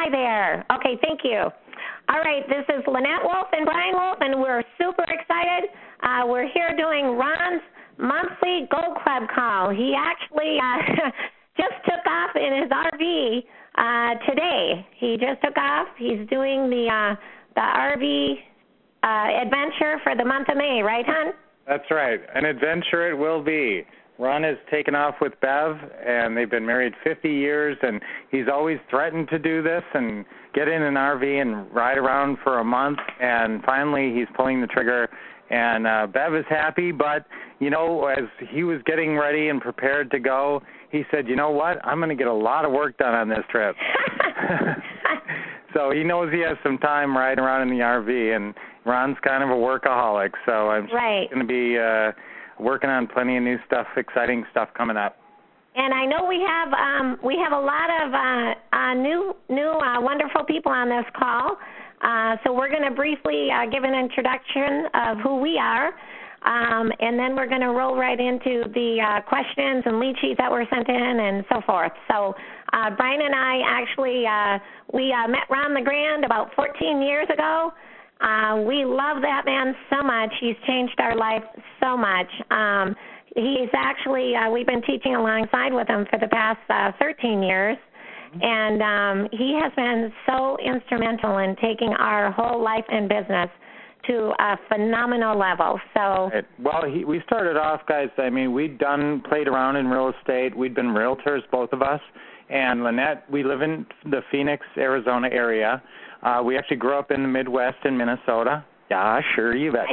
hi there. Okay, thank you. All right, this is Lynette Wolf and Brian Wolf, and we're super excited. Uh, we're here doing Ron's monthly Gold Club call. He actually uh, just took off in his RV uh, today. He just took off. He's doing the uh, the RV uh, adventure for the month of May, right, hon? That's right. An adventure it will be. Ron has taken off with Bev, and they've been married 50 years, and he's always threatened to do this and get in an RV and ride around for a month, and finally he's pulling the trigger. And uh, Bev is happy, but you know, as he was getting ready and prepared to go, he said, "You know what? I'm going to get a lot of work done on this trip." so he knows he has some time riding around in the RV, and Ron's kind of a workaholic, so I'm right. going to be uh, working on plenty of new stuff, exciting stuff coming up. And I know we have um, we have a lot of uh, uh, new new uh, wonderful people on this call. Uh, so we're going to briefly uh, give an introduction of who we are. Um, and then we're going to roll right into the uh, questions and lead sheets that were sent in and so forth. So uh, Brian and I actually uh, we uh, met Ron LeGrand about 14 years ago. Uh, we love that man so much. He's changed our life so much. Um, he's actually uh, we've been teaching alongside with him for the past uh, 13 years. And um, he has been so instrumental in taking our whole life and business to a phenomenal level. So well, he, we started off, guys. I mean, we'd done played around in real estate. We'd been realtors, both of us. And Lynette, we live in the Phoenix, Arizona area. Uh, we actually grew up in the Midwest in Minnesota. Yeah, sure, you bet.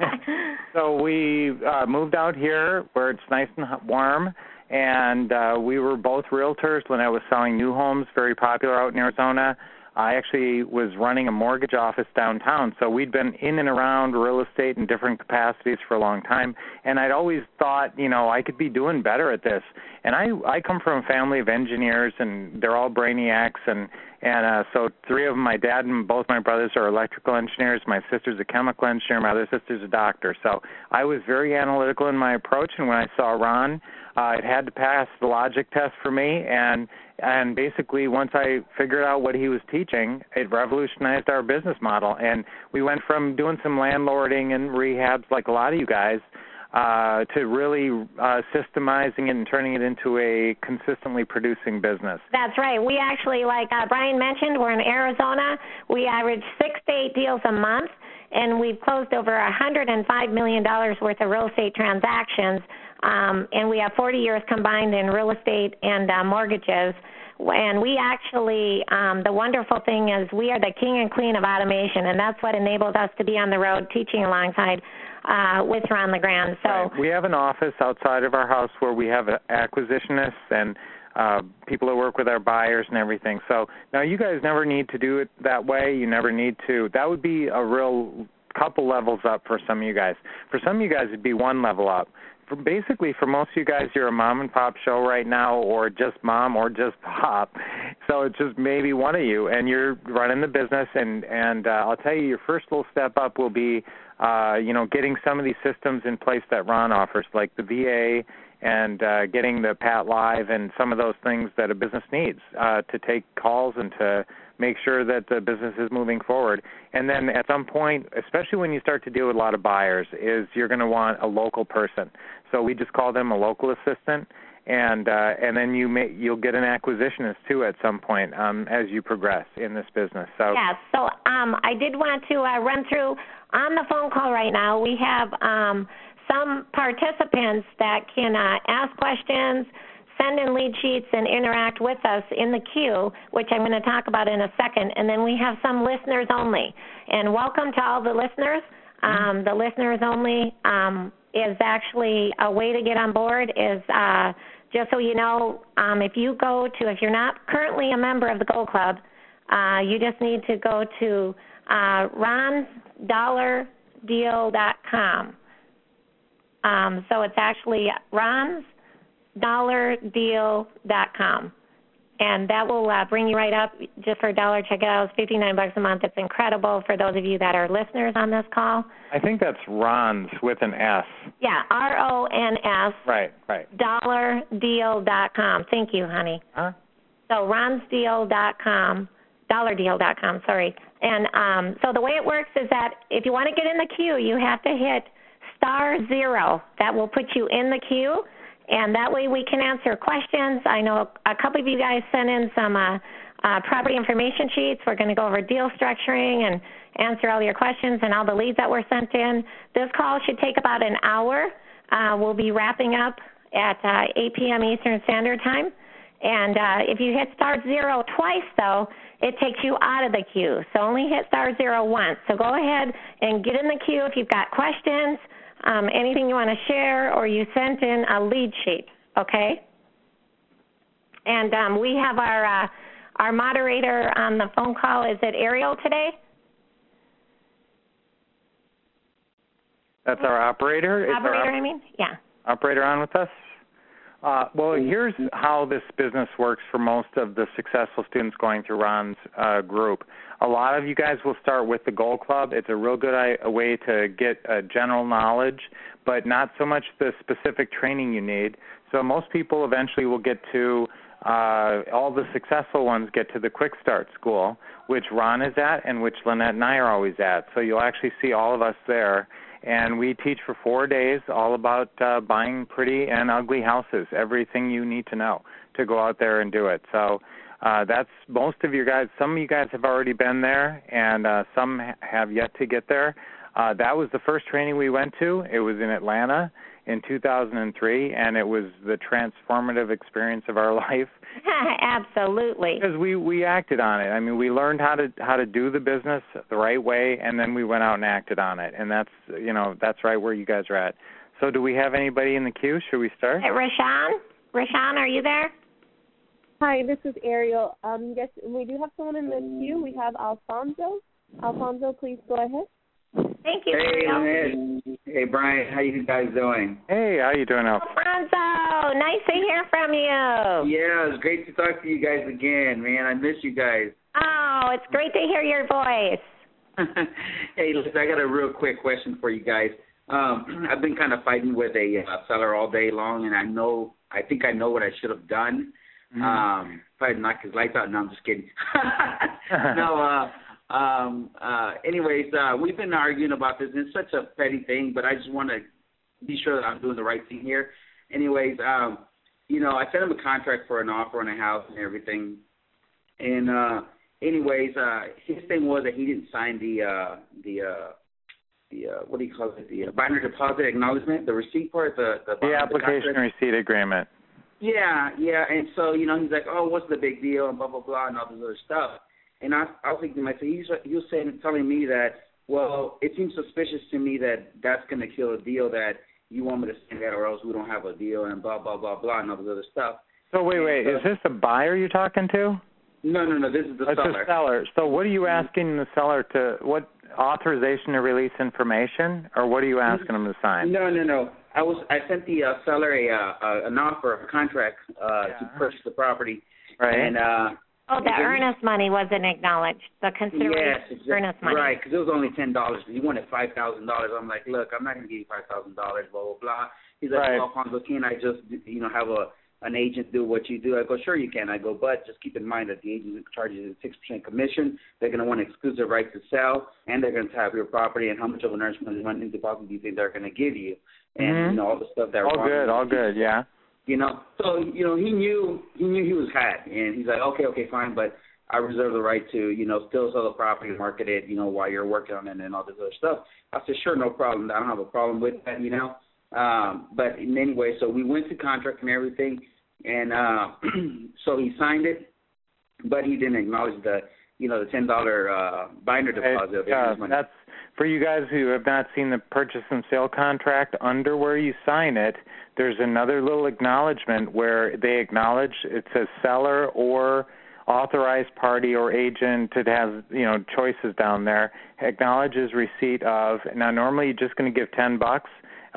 so we uh, moved out here where it's nice and warm, and uh, we were both realtors. Lynette was selling new homes, very popular out in Arizona. I actually was running a mortgage office downtown, so we'd been in and around real estate in different capacities for a long time, and I'd always thought, you know, I could be doing better at this. And I I come from a family of engineers, and they're all brainiacs, and and uh, so three of them, my dad and both my brothers are electrical engineers. My sister's a chemical engineer. My other sister's a doctor. So I was very analytical in my approach, and when I saw Ron, uh, it had to pass the logic test for me, and and basically once I figured out what he was teaching, it revolutionized our business model. And we went from doing some landlording and rehabs like a lot of you guys uh, to really uh, systemizing it and turning it into a consistently producing business. That's right. We actually, like uh, Brian mentioned, we're in Arizona. We average six to eight deals a month, and we've closed over $105 million worth of real estate transactions um, and we have 40 years combined in real estate and uh, mortgages. And we actually, um, the wonderful thing is, we are the king and queen of automation, and that's what enables us to be on the road teaching alongside uh, with Ron LeGrand. So right. we have an office outside of our house where we have acquisitionists and uh, people that work with our buyers and everything. So now you guys never need to do it that way. You never need to. That would be a real couple levels up for some of you guys. For some of you guys, it'd be one level up for basically for most of you guys, you're a mom and pop show right now, or just mom, or just pop. So it's just maybe one of you, and you're running the business. And and uh, I'll tell you, your first little step up will be, uh, you know, getting some of these systems in place that Ron offers, like the VA and uh, getting the PATLive and some of those things that a business needs uh, to take calls and to make sure that the business is moving forward. And then at some point, especially when you start to deal with a lot of buyers, is you're going to want a local person. So we just call them a local assistant, and uh, and then you may you'll get an acquisitionist too at some point um, as you progress in this business. So yeah. So um, I did want to uh, run through on the phone call right now. We have um, some participants that can uh, ask questions send in lead sheets and interact with us in the queue, which I'm going to talk about in a second. And then we have some listeners only. And welcome to all the listeners. Um, the listeners only um, is actually a way to get on board. Is uh, just so you know, um, if you go to, if you're not currently a member of the Gold Club, uh, you just need to go to uh, ronsdollardeal.com. Um, so it's actually Ron's dollardeal.com. And that will uh, bring you right up just for a dollar. Check it out. It's 59 bucks a month. It's incredible for those of you that are listeners on this call. I think that's Ron's with an S. Yeah, R O N S. Right, right. Dollardeal.com. Thank you, honey. Huh? So ronsdeal.com, dollardeal.com, sorry. And um, so the way it works is that if you want to get in the queue, you have to hit star zero. That will put you in the queue, and that way we can answer questions. I know a couple of you guys sent in some uh, uh, property information sheets. We're going to go over deal structuring and answer all your questions and all the leads that were sent in. This call should take about an hour. Uh, we'll be wrapping up at uh, 8 p.m. Eastern Standard Time. And uh, if you hit star zero twice, though, it takes you out of the queue. So only hit star zero once. So go ahead and get in the queue if you've got questions, um, anything you want to share, or you sent in a lead sheet. Okay. And um, we have our uh, our moderator on the phone call. Is it Ariel today? That's our operator. Operator, our I mean, yeah. Operator on with us. Uh, well, here's how this business works for most of the successful students going through Ron's uh, group. A lot of you guys will start with the Gold Club. It's a real good a way to get uh, general knowledge, but not so much the specific training you need. So most people eventually will get to uh, all the successful ones get to the Quick Start School, which Ron is at and which Lynette and I are always at. So you'll actually see all of us there and we teach for four days all about uh, buying pretty and ugly houses, everything you need to know to go out there and do it. So uh, that's most of you guys. Some of you guys have already been there, and uh, some have yet to get there. Uh, that was the first training we went to. It was in Atlanta in 2003, and it was the transformative experience of our life. Absolutely. Because we we acted on it. I mean, we learned how to how to do the business the right way, and then we went out and acted on it. And that's you know that's right where you guys are at. So, do we have anybody in the queue? Should we start? Hey, Rashawn, Rashawn, are you there? Hi, this is Ariel. Um, yes, we do have someone in the queue. We have Alfonso. Alfonso, please go ahead. Thank you. Hey, Ariel. Hey, Brian. How you guys doing? Hey, how you doing, Alfonso? Alfonso, nice to hear from you. Yeah, it's great to talk to you guys again, man. I miss you guys. Oh, it's great to hear your voice. hey, listen, I got a real quick question for you guys. Um, I've been kind of fighting with a uh, seller all day long, and I know, I think I know what I should have done. Mm-hmm. Um, probably knock his lights out. No, I'm just kidding. no, uh, um, uh, anyways, uh, we've been arguing about this. It's such a petty thing, but I just want to be sure that I'm doing the right thing here. Anyways, um, you know, I sent him a contract for an offer on a house and everything. And uh, anyways, uh, his thing was that he didn't sign the uh, the uh, the uh, what do you call it? The uh, binder deposit acknowledgement, the receipt part, the the, the application the receipt agreement. Yeah, yeah, and so you know he's like, oh, what's the big deal, and blah blah blah, and all this other stuff. And I, I was thinking to myself, he's he was saying, telling me that, well, it seems suspicious to me that that's going to kill a deal that you want me to send that, or else we don't have a deal, and blah blah blah blah, and all this other stuff. So wait, wait, so, is this the buyer you're talking to? No, no, no. This is the it's seller. the seller. So what are you mm-hmm. asking the seller to? What authorization to release information, or what are you asking mm-hmm. them to sign? No, no, no. I was I sent the uh, seller a uh, an offer, of a contract uh, yeah. to purchase the property, right? And uh, Oh, the earnest money wasn't acknowledged. The consideration yes, exactly. earnest money. Right, because it was only ten dollars. He wanted five thousand dollars. I'm like, look, I'm not going to give you five thousand dollars. Blah blah blah. He's like, right. well, Alfonso, can I just you know have a an agent do what you do? I go, sure you can. I go, but just keep in mind that the agent charges a six percent commission. They're going to want exclusive right to sell, and they're going to have your property. And how much of an earnest money deposit do you think they're going to give you? And mm-hmm. you know all the stuff that. All good, all good, yeah. You know, so you know he knew he knew he was had, and he's like, okay, okay, fine, but I reserve the right to, you know, still sell the property, market it, you know, while you're working on it and all this other stuff. I said, sure, no problem. I don't have a problem with that, you know. Um, but in any way, so we went to contract and everything, and uh, so he signed it, but he didn't acknowledge the, you know, the ten dollar uh, binder deposit. Yeah, that's for you guys who have not seen the purchase and sale contract. Under where you sign it, there's another little acknowledgement where they acknowledge it says seller or authorized party or agent it has you know choices down there acknowledges receipt of now normally you're just going to give 10 bucks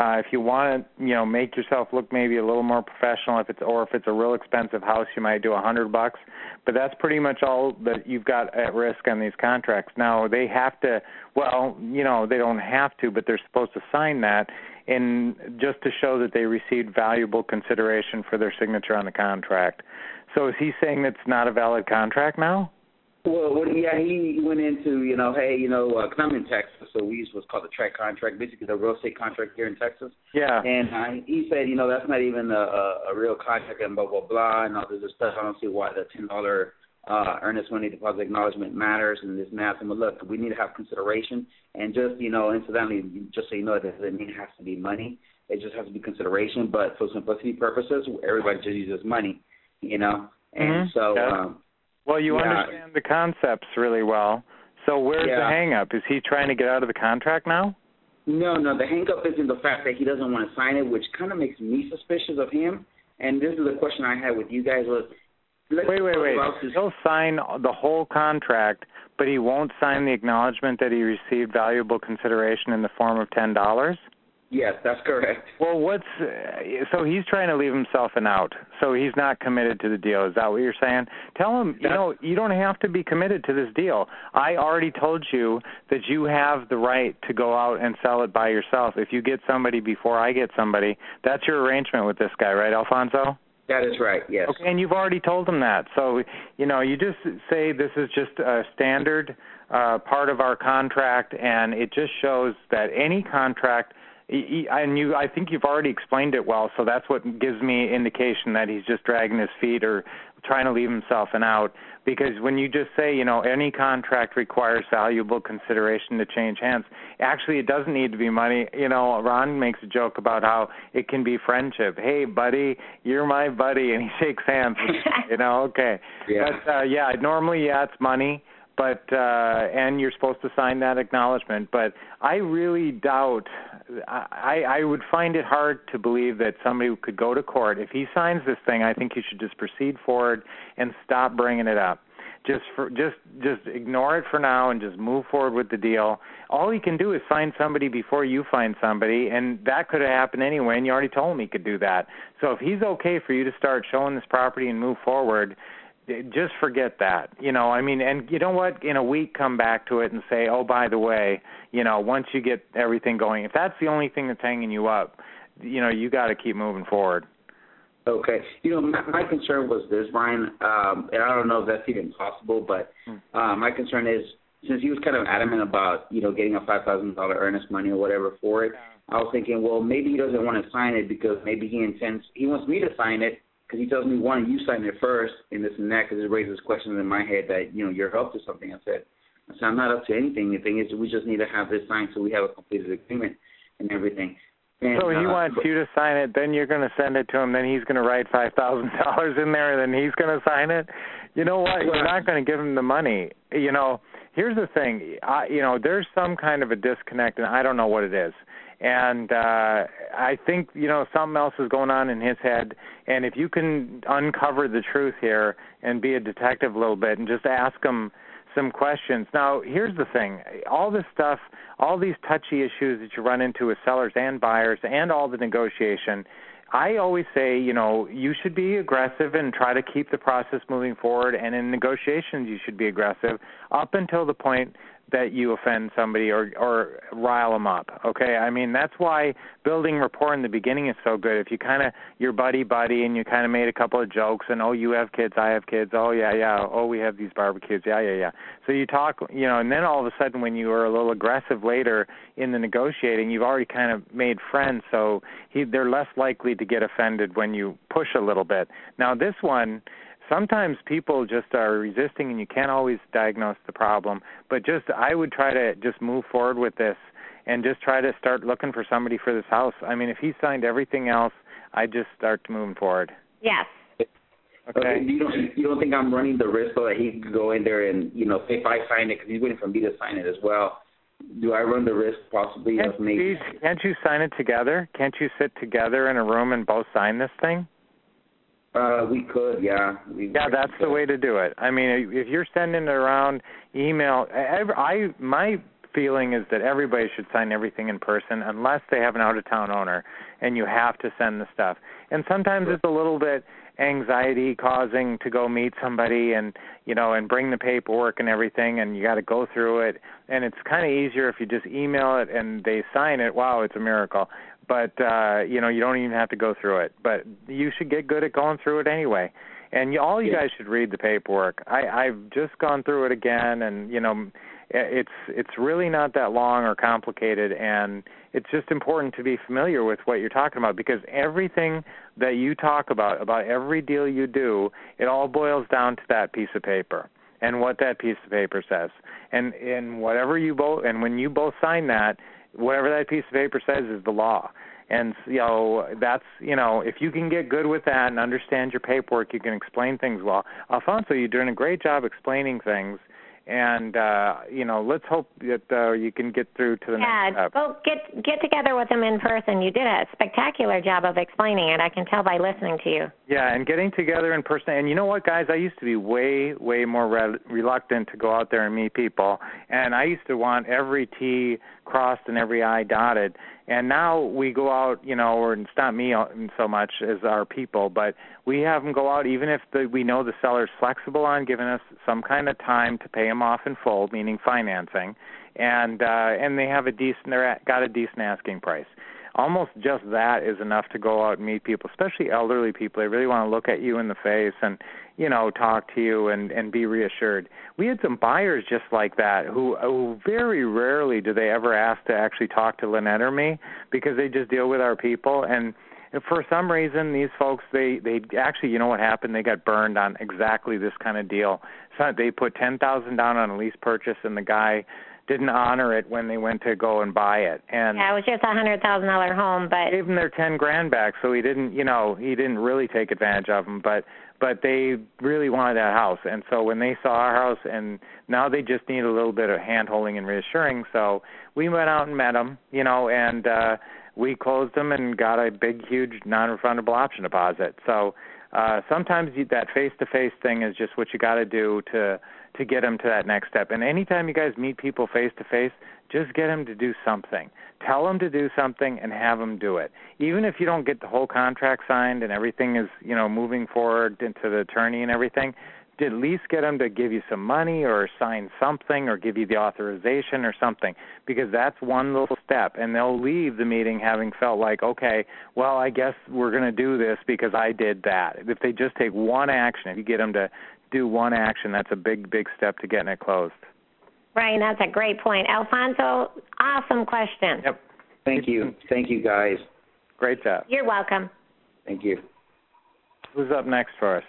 uh, if you want to, you know, make yourself look maybe a little more professional, if it's or if it's a real expensive house, you might do a hundred bucks. But that's pretty much all that you've got at risk on these contracts. Now they have to, well, you know, they don't have to, but they're supposed to sign that, in just to show that they received valuable consideration for their signature on the contract. So is he saying it's not a valid contract now? Well, well, yeah, he went into, you know, hey, you know, uh, I'm in Texas, so we use what's called the TREC contract, basically the real estate contract here in Texas. Yeah. And I, he said, you know, that's not even a, a, a real contract and blah blah blah and all this stuff. I don't see why the ten dollar uh, earnest money deposit acknowledgement matters and this and that. So, look, we need to have consideration, and just you know, incidentally, just so you know, it doesn't mean it has to be money. It just has to be consideration. But for simplicity purposes, everybody just uses money, you know. And mm-hmm. so. Yeah. Um, well, you yeah. understand the concepts really well. So where's yeah. the hang up? Is he trying to get out of the contract now? No, no. The hang up is in the fact that he doesn't want to sign it, which kind of makes me suspicious of him. And this is the question I had with you guys was. Wait, wait, wait. He'll sign the whole contract, but he won't sign the acknowledgement that he received valuable consideration in the form of ten dollars. Yes, that's correct. Well, what's so he's trying to leave himself an out. So he's not committed to the deal. Is that what you're saying? Tell him, you know, you don't have to be committed to this deal. I already told you that you have the right to go out and sell it by yourself. If you get somebody before I get somebody, that's your arrangement with this guy, right, Alfonso? That is right. Yes. Okay, and you've already told him that. So, you know, you just say this is just a standard uh part of our contract and it just shows that any contract and you I think you've already explained it well, so that's what gives me indication that he's just dragging his feet or trying to leave himself an out because when you just say, you know, any contract requires valuable consideration to change hands, actually it doesn't need to be money. You know, Ron makes a joke about how it can be friendship. Hey, buddy, you're my buddy and he shakes hands, you know, okay. Yeah. But uh yeah, normally yeah, it's money but uh and you're supposed to sign that acknowledgement. But i really doubt i i would find it hard to believe that somebody could go to court. If he signs this thing i think you should just proceed forward and stop bringing it up. Just for just just ignore it for now and just move forward with the deal. All he can do is find somebody before you find somebody and that could have happened anyway and you already told him he could do that. So if he's okay for you to start showing this property and move forward just forget that you know i mean and you know what? In a week come back to it and say oh by the way you know once you get everything going if that's the only thing that's hanging you up you know you got to keep moving forward. Okay. You know my, my concern was this brian um and i don't know if that's even possible but Hmm. uh, my concern is since he was kind of adamant about you know getting a five thousand dollar earnest money or whatever for it i was thinking well maybe he doesn't want to sign it because maybe he intends he wants me to sign it because he tells me one, you sign it first, and this and that, because it raises questions in my head that you know you're up to something. I said, I said I'm not up to anything. The thing is, we just need to have this signed so we have a completed agreement and everything. And, so he uh, wants you to sign it, then you're going to send it to him, then he's going to write five thousand dollars in there, and then he's going to sign it. You know what? You're not going to give him the money. You know, here's the thing. I, you know, there's some kind of a disconnect, and I don't know what it is and uh I think you know something else is going on in his head and if you can uncover the truth here and be a detective a little bit and just ask him some questions. Now, here's the thing. All this stuff, all these touchy issues that you run into with sellers and buyers and all the negotiation, I always say, you know, you should be aggressive and try to keep the process moving forward and in negotiations you should be aggressive up until the point that you offend somebody or or rile them up. Okay, I mean that's why building rapport in the beginning is so good. If you kind of you're buddy buddy and you kind of made a couple of jokes and oh you have kids, I have kids. Oh yeah yeah. Oh we have these barbecues. Yeah yeah yeah. So you talk, you know, and then all of a sudden when you are a little aggressive later in the negotiating, you've already kind of made friends. So he they're less likely to get offended when you push a little bit. Now this one sometimes people just are resisting and you can't always diagnose the problem but just i would try to just move forward with this and just try to start looking for somebody for this house i mean if he signed everything else i'd just start moving forward yes okay, okay you don't you don't think i'm running the risk though that he could go in there and you know if i sign it because he's waiting for me to sign it as well do I run the risk possibly can't, of maybe? Can't you sign it together? Can't you sit together in a room and both sign this thing? Uh, we could, yeah. We yeah, that's the way to do it. I mean, if you're sending it around email, I my feeling is that everybody should sign everything in person unless they have an out of town owner and you have to send the stuff. And sometimes it's a little bit anxiety causing to go meet somebody and you know and bring the paperwork and everything and you got to go through it and it's kind of easier if you just email it and they sign it wow it's a miracle but uh you know you don't even have to go through it but you should get good at going through it anyway And you, all you Yeah. guys should read the paperwork. I, I've just gone through it again, and you know, it's it's really not that long or complicated, and it's just important to be familiar with what you're talking about because everything that you talk about about every deal you do, it all boils down to that piece of paper and what that piece of paper says. And and whatever you both and when you both sign that, whatever that piece of paper says is the law. And you know that's you know if you can get good with that and understand your paperwork, you can explain things well. Alfonso, you're doing a great job explaining things, and uh, you know let's hope that uh, you can get through to the Yeah, next step. go get get together with them in person. You did a spectacular job of explaining it. I can tell by listening to you. Yeah, and getting together in person. And you know what, guys? I used to be way, way more re- reluctant to go out there and meet people. And I used to want every T crossed and every I dotted. And now we go out, you know, or it's not me so much as our people, but we have them go out even if the, we know the seller's flexible on giving us some kind of time to pay them off in full, meaning financing, and uh, and they have a decent, they're at, got a decent asking price almost just that is enough to go out and meet people, especially elderly people. They really want to look at you in the face and you know talk to you and and be reassured. We had some buyers just like that who who very rarely do they ever ask to actually talk to Lynette or me because they just deal with our people. And for some reason these folks they they actually you know what happened? They got burned on exactly this kind of deal. So they put ten thousand down on a lease purchase and the guy didn't honor it when they went to go and buy it. And Yeah, it was just a hundred thousand dollar home, but gave him their ten grand back so he didn't you know he didn't really take advantage of them but but they really wanted that house. And so when they saw our house and now they just need a little bit of hand holding and reassuring. So we went out and met them you know and uh we closed them and got a big huge non refundable option deposit. So uh sometimes you, that face to face thing is just what you got to do to to get them to that next step. And anytime you guys meet people face to face, just get them to do something. Tell them to do something and have them do it. Even if you don't get the whole contract signed and everything is, you know, moving forward into the attorney and everything, at least get them to give you some money or sign something or give you the authorization or something because that's one little step and they'll leave the meeting having felt like okay well i guess we're going to do this because i did that if they just take one action if you get them to do one action, that's a big, big step to getting it closed. Right, that's a great point. Alfonso, awesome question. Yep. Thank you. Thank you, guys. Great job. You're welcome. Thank you. Who's up next for us?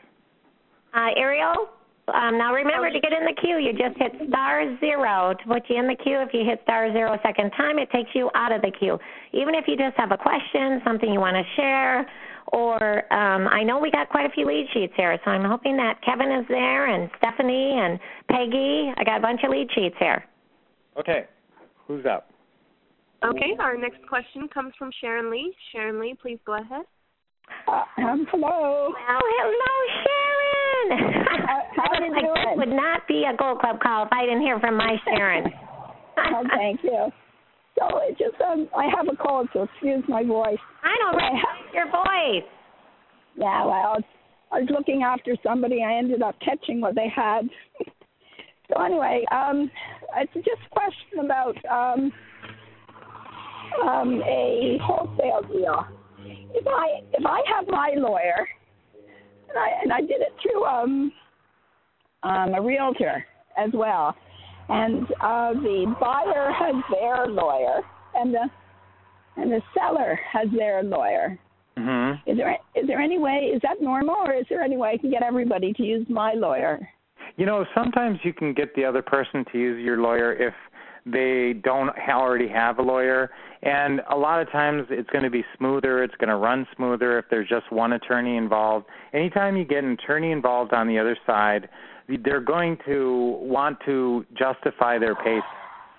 Uh, Ariel, um, now remember to get in the queue. You just hit star zero to put you in the queue. If you hit star zero a second time, it takes you out of the queue. Even if you just have a question, something you want to share, or um, I know we got quite a few lead sheets here, so I'm hoping that Kevin is there and Stephanie and Peggy. I got a bunch of lead sheets here. Okay. Who's up? Okay, our next question comes from Sharon Lee. Sharon Lee, please go ahead. Uh, um, hello. Well, hello, Sharon. how I you was like, this doing? would not be a Gold Club call if I didn't hear from my Sharon. oh, thank you. So it just um, I have a cold, so excuse my voice. I don't recognize your voice. Yeah, well, I was looking after somebody. I ended up catching what they had. so anyway, um, it's just a question about um, um, a wholesale deal. If I if I have my lawyer, and I and I did it through um, um, a realtor as well, and uh, the buyer has their lawyer, and the and the seller has their lawyer. Mm-hmm. Is there is there any way? Is that normal, or is there any way I can get everybody to use my lawyer? You know, sometimes you can get the other person to use your lawyer if they don't already have a lawyer, and a lot of times it's going to be smoother. It's going to run smoother if there's just one attorney involved. Anytime you get an attorney involved on the other side, they're going to want to justify their pace,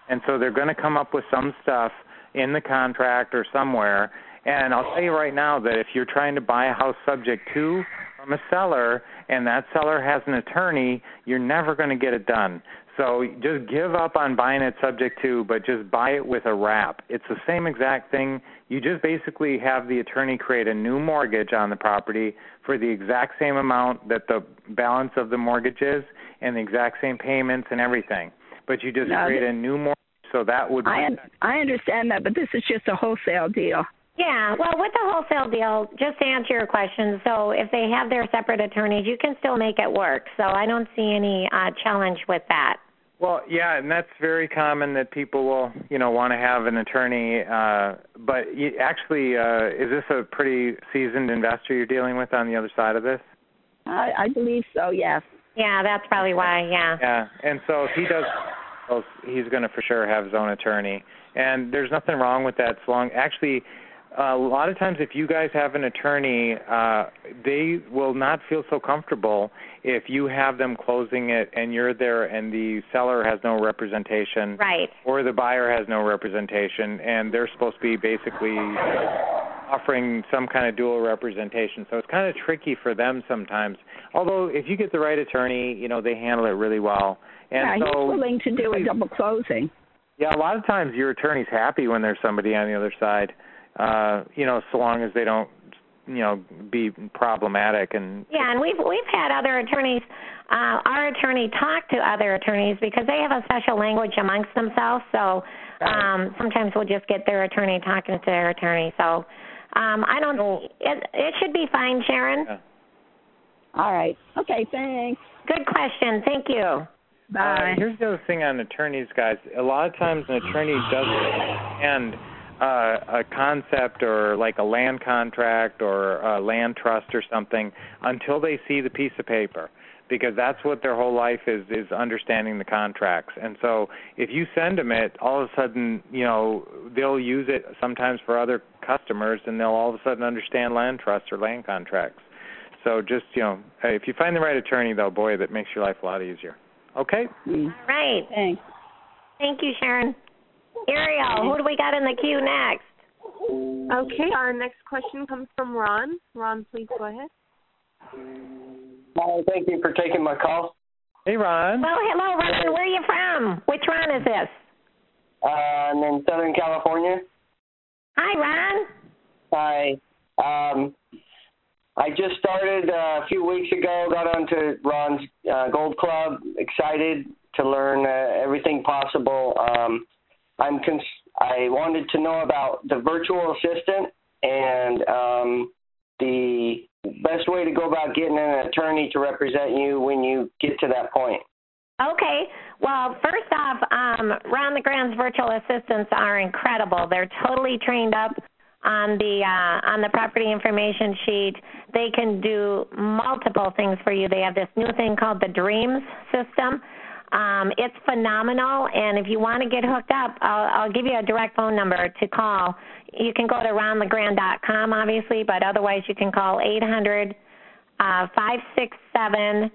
and so they're going to come up with some stuff in the contract or somewhere. And I'll tell you right now that if you're trying to buy a house subject to from a seller and that seller has an attorney, you're never going to get it done. So just give up on buying it subject to, but just buy it with a wrap. It's the same exact thing. You just basically have the attorney create a new mortgage on the property for the exact same amount that the balance of the mortgage is and the exact same payments and everything. But you just No, create th- a new mortgage so that would I un- I understand that, but this is just a wholesale deal. Yeah, well, with the wholesale deal, just to answer your question, so if they have their separate attorneys, you can still make it work. So I don't see any uh, challenge with that. Well, yeah, and that's very common that people will, you know, want to have an attorney. Uh, but you, actually, uh, is this a pretty seasoned investor you're dealing with on the other side of this? I, I believe so. Yes. Yeah, that's probably why. Yeah. Yeah, and so if he does, well, he's going to for sure have his own attorney, and there's nothing wrong with that. So long, actually, a lot of times if you guys have an attorney, uh, they will not feel so comfortable if you have them closing it and you're there and the seller has no representation, Right. or the buyer has no representation, and they're supposed to be basically offering some kind of dual representation. So it's kind of tricky for them sometimes. Although if you get the right attorney, you know they handle it really well. And yeah, so he's willing to do a double closing. yeah, a lot of times your attorney's happy when there's somebody on the other side. Uh, you know, so long as they don't, you know, be problematic and Yeah, and we've we've had other attorneys. Uh, our attorney talk to other attorneys because they have a special language amongst themselves. So um, sometimes we'll just get their attorney talking to their attorney. So um, I don't. It, it should be fine, Sharon. Yeah. All right. Okay. Thanks. Good question. Thank you. Bye. Uh, here's the other thing on attorneys, guys. A lot of times an attorney doesn't understand uh, a concept or like a land contract or a land trust or something until they see the piece of paper because that's what their whole life is is understanding the contracts. And so if you send them it, all of a sudden, you know, they'll use it sometimes for other customers and they'll all of a sudden understand land trusts or land contracts. So just, you know, if you find the right attorney though, boy, that makes your life a lot easier. Okay? Mm, All right. Thanks. Thank you, Sharon. Ariel, who do we got in the queue next? Okay, our next question comes from Ron. Ron, please go ahead. Hi, thank you for taking my call. Hey, Ron. Well, hello, Ron. Where are you from? Which Ron is this? Uh, I'm in Southern California. Hi, Ron. Hi. Um, I just started uh, a few weeks ago. Got onto Ron's uh, Gold Club. Excited to learn uh, everything possible. Um, I'm cons- I wanted to know about the virtual assistant and um, the best way to go about getting an attorney to represent you when you get to that point. Okay. Well, first off, um, Ron LeGrand's virtual assistants are incredible. They're totally trained up on the uh, on the property information sheet. They can do multiple things for you. They have this new thing called the Dreams system. Um, it's phenomenal, and if you want to get hooked up, I'll, I'll give you a direct phone number to call. You can go to ronlegrand.com, obviously, but otherwise you can call 800 uh, 567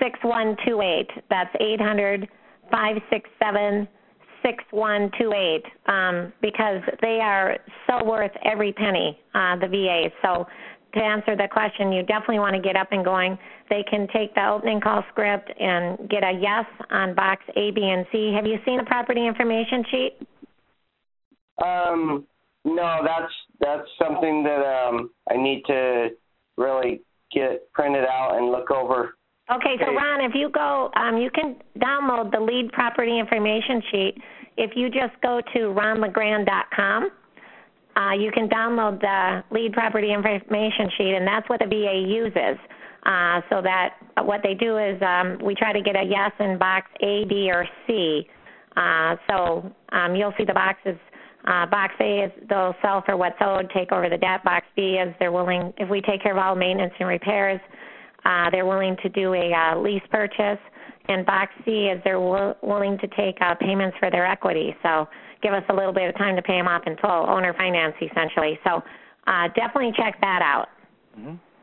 6128. That's 800 567 6128 um, because they are so worth every penny, uh, the VA. So, to answer the question, you definitely want to get up and going. They can take the opening call script and get a yes on box A, B, and C. Have you seen the property information sheet? Um, no, that's that's something that um I need to really get printed out and look over. Okay, so Ron, if you go, um, you can download the lead property information sheet. If you just go to ronlegrand.com, uh, you can download the lead property information sheet, and that's what the VA uses. Uh, so that what they do is um, we try to get a yes in box A, B, or C. Uh, so um, you'll see the boxes. Uh, box A is they'll sell for what's owed, take over the debt. Box B is they're willing, if we take care of all maintenance and repairs, uh, they're willing to do a uh, lease purchase. And box C is they're w- willing to take uh, payments for their equity. So give us a little bit of time to pay them off in full, owner finance essentially. So uh, definitely check that out.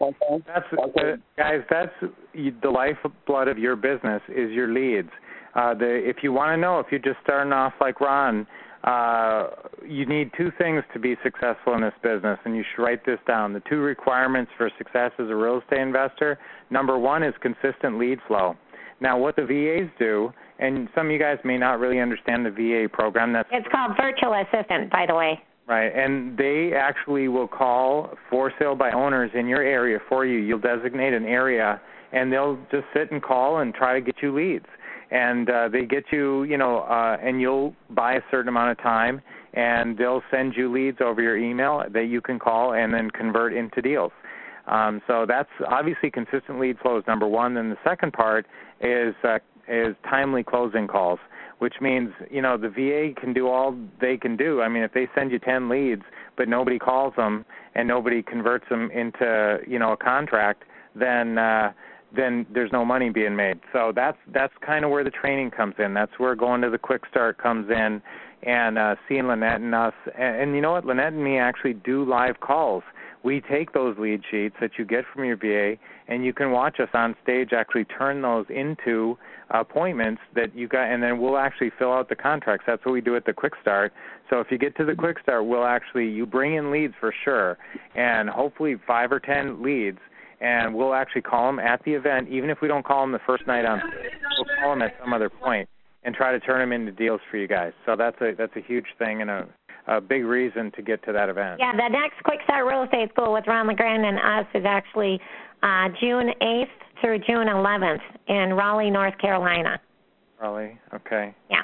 Okay. That's Okay. uh, guys. That's the lifeblood of your business is your leads. Uh, the if you want to know if you're just starting off like Ron, uh, you need two things to be successful in this business, and you should write this down. The two requirements for success as a real estate investor. Number one is consistent lead flow. Now, what the VAs do, and some of you guys may not really understand the VA program. That's It's called virtual assistant, by the way. Right, and they actually will call for sale by owners in your area for you. You'll designate an area, and they'll just sit and call and try to get you leads. And uh, they get you, you know, uh, and you'll buy a certain amount of time, and they'll send you leads over your email that you can call and then convert into deals. Um, so that's obviously consistent lead flow is number one. Then the second part is uh, is timely closing calls, which means you know the VA can do all they can do. I mean, if they send you 10 leads but nobody calls them and nobody converts them into you know a contract, then uh, then there's no money being made. So that's that's kind of where the training comes in. That's where going to the quick start comes in, and uh, seeing Lynette and us. And, and you know what, Lynette and me actually do live calls we take those lead sheets that you get from your VA, and you can watch us on stage actually turn those into appointments that you got, and then we'll actually fill out the contracts. That's what we do at the Quick Start. So if you get to the Quick Start, we'll actually you bring in leads for sure, and hopefully five or ten leads. And we'll actually call them at the event, even if we don't call them the first night on. We'll call them at some other point and try to turn them into deals for you guys. So that's a that's a huge thing and a a big reason to get to that event. Yeah, the next Quick Start Real Estate School with Ron LeGrand and us is actually uh, June 8th through June 11th in Raleigh, North Carolina. Raleigh, okay. Yeah.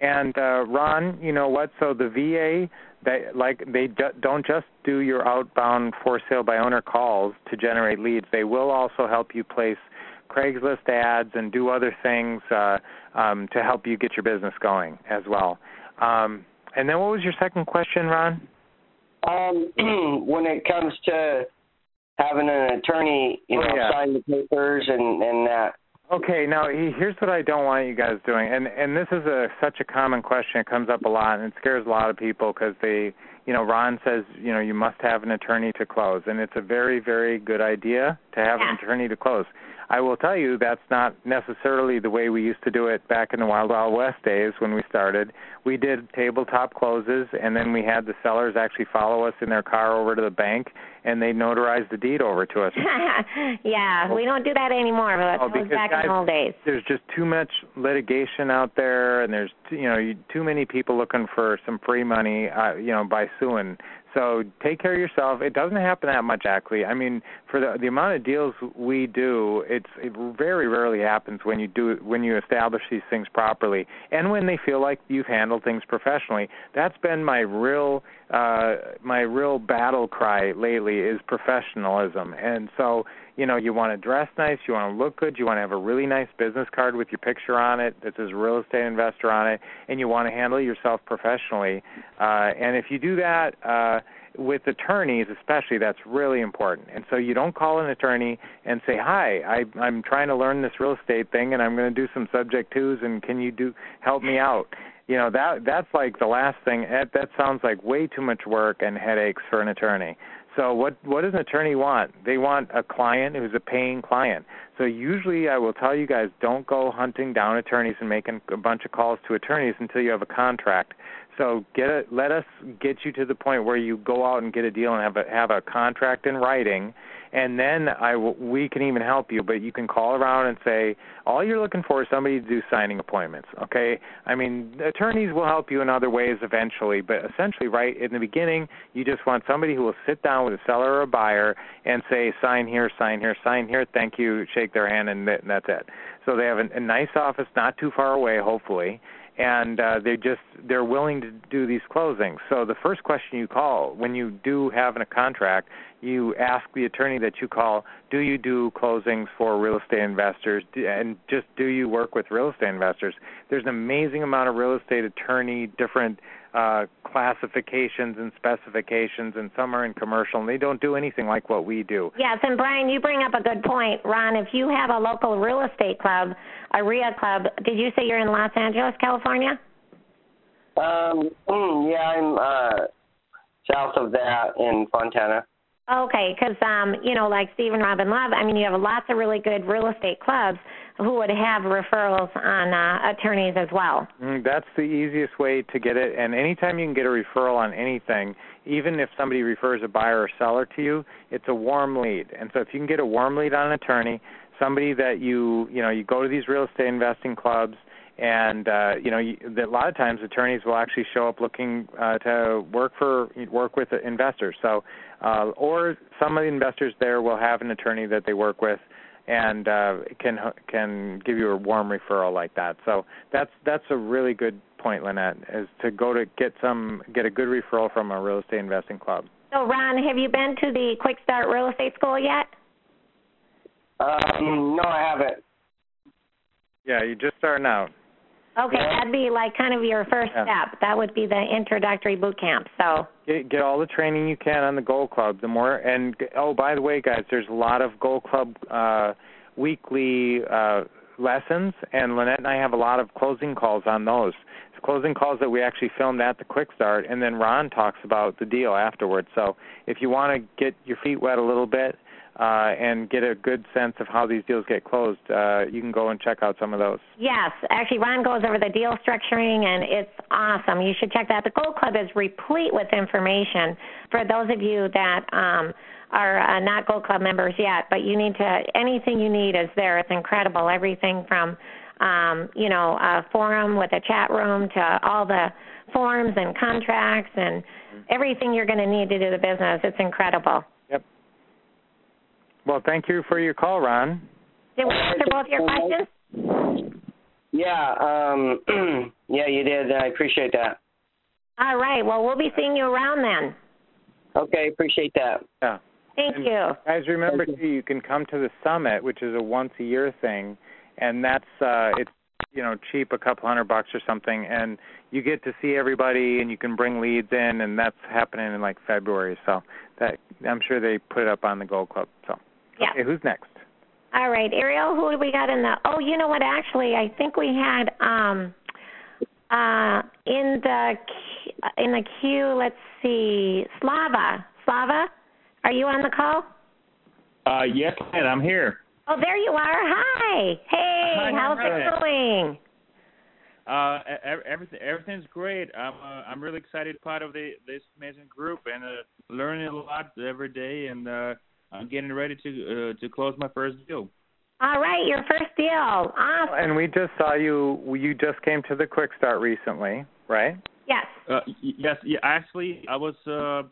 And uh, Ron, you know what? So the VA, they like they d- don't just do your outbound for sale by owner calls to generate leads. They will also help you place Craigslist ads and do other things uh, um, to help you get your business going as well. Um, and then what was your second question, Ron? Um, when it comes to having an attorney, you Oh, know, yeah. sign the papers and and that. Okay, now here's what I don't want you guys doing, and and this is a such a common question. It comes up a lot, and it scares a lot of people because they, you know, Ron says, you know, you must have an attorney to close, and it's a very very good idea to have an attorney to close. I will tell you that's not necessarily the way we used to do it back in the Wild Wild West days when we started. We did tabletop closes, and then we had the sellers actually follow us in their car over to the bank, and they notarized the deed over to us. yeah, we don't do that anymore, but Oh, that was back guys- in the old days. there's just too much litigation out there and there's you know too many people looking for some free money uh, you know by suing so take care of yourself. It doesn't happen that much actually. I mean for the the amount of deals we do it's it very rarely happens when you do when you establish these things properly. And when they feel like you've handled things professionally that's been my real uh my real battle cry lately is professionalism. And so you know you want to dress nice you want to look good you want to have a really nice business card with your picture on it that says real estate investor on it and you want to handle yourself professionally. Uh and if you do that uh with attorneys especially that's really important. And so you don't call an attorney and say hi i i'm trying to learn this real estate thing and i'm going to do some subject twos and can you do help me out you know that that's like the last thing that that sounds like way too much work and headaches for an attorney so what what does an attorney want? They want a client who's a paying client. So usually I will tell you guys don't go hunting down attorneys and making a bunch of calls to attorneys until you have a contract. So get it let us get you to the point where you go out and get a deal and have a have a contract in writing and then I w- we can even help you. But you can call around and say all you're looking for is somebody to do signing appointments. Okay, I mean attorneys will help you in other ways eventually, but essentially, right in the beginning, you just want somebody who will sit down with a seller or a buyer and say sign here, sign here, sign here, thank you, shake their hand, and, th- and that's it. So they have a, a nice office not too far away, hopefully and uh, they just they're willing to do these closings. So the first question you call when you do have a contract, you ask the attorney that you call, do you do closings for real estate investors, and just do you work with real estate investors? There's an amazing amount of real estate attorney different uh, classifications and specifications, and some are in commercial, and they don't do anything like what we do. Yes, and Brian, you bring up a good point. Ron, if you have a local real estate club, a REIA club, did you say you're in Los Angeles, California? Um, mm, yeah, I'm uh, south of that in Fontana. Okay, because um, you know, like Stephen Robin Love, I mean, you have lots of really good real estate clubs who would have referrals on uh, attorneys as well. Mm, That's the easiest way to get it. And anytime you can get a referral on anything, even if somebody refers a buyer or seller to you, it's a warm lead. And so if you can get a warm lead on an attorney, somebody that you you know you go to these real estate investing clubs and uh you know a lot of times attorneys will actually show up looking uh to work for work with investors so uh or some of the investors there will have an attorney that they work with and uh, can can give you a warm referral like that. So that's that's a really good point, Lynette, is to go to get some get a good referral from a real estate investing club. So Ron, have you been to the Quick Start Real Estate School yet? Um, no, I haven't. Yeah, you're just starting out. Okay, Yeah. that'd be like kind of your first Yeah. step. That would be the introductory boot camp. So Get, get all the training you can on the Gold Club. The more and oh, by the way, guys, there's a lot of Gold Club uh, weekly uh, lessons, and Lynette and I have a lot of closing calls on those. It's closing calls that we actually filmed at the Quick Start, and then Ron talks about the deal afterwards. So if you want to get your feet wet a little bit uh, and get a good sense of how these deals get closed, uh, you can go and check out some of those. yes, actually Ron goes over the deal structuring and it's awesome. You should check that. The Gold Club is replete with information for those of you that um are uh, not Gold Club members yet, but you need to anything you need is there. It's incredible. Everything from um, you know, a forum with a chat room to all the forms and contracts and everything you're going to need to do the business. It's incredible. Well, thank you for your call, Ron. Did we answer both your questions? Yeah, um, yeah, you did. I appreciate that. All right. Well, we'll be seeing you around then. Okay, appreciate that. Yeah. Thank And you. Guys, remember Thank too, you can come to the summit, which is a once a year thing, and that's uh it's you know cheap, a couple hundred bucks or something, and you get to see everybody, and you can bring leads in, and that's happening in like February. So that I'm sure they put it up on the Gold Club. So Yeah. okay, who's next? All right, Ariel, who do we got in the? Oh, you know what? Actually, I think we had um uh in the in the queue. Let's see, Slava. Slava, are you on the call? Uh, yes, man, I'm here. Oh, there you are. Hi. Hey, Hi, how's it going? Uh, everything everything's great. I'm uh, I'm really excited part of the this amazing group and uh, learning a lot every day, and uh, I'm getting ready to uh, to close my first deal. All right, your first deal. Awesome. And we just saw you. You just came to the Quick Start recently, right? Yes. Uh, yes, yeah. Actually, I was uh,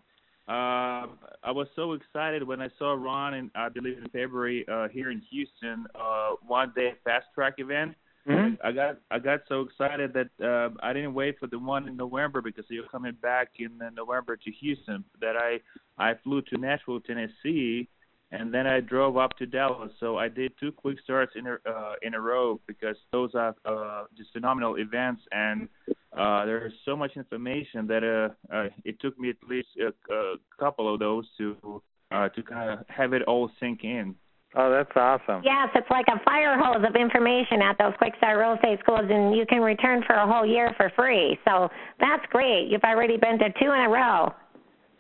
uh, I was so excited when I saw Ron, and I believe in February uh, here in Houston, uh, one day fast track event. Mm-hmm. I got I got so excited that uh, I didn't wait for the one in November because you're coming back in November to Houston. That I I flew to Nashville, Tennessee, and then I drove up to Dallas. So I did two quick starts in a uh, in a row because those are uh, just phenomenal events, and uh, there's so much information that uh, uh, it took me at least a, a couple of those to uh, to kind of have it all sink in. Oh, that's awesome. Yes, it's like a fire hose of information at those quick start real estate schools, and you can return for a whole year for free. So that's great. You've already been to two in a row.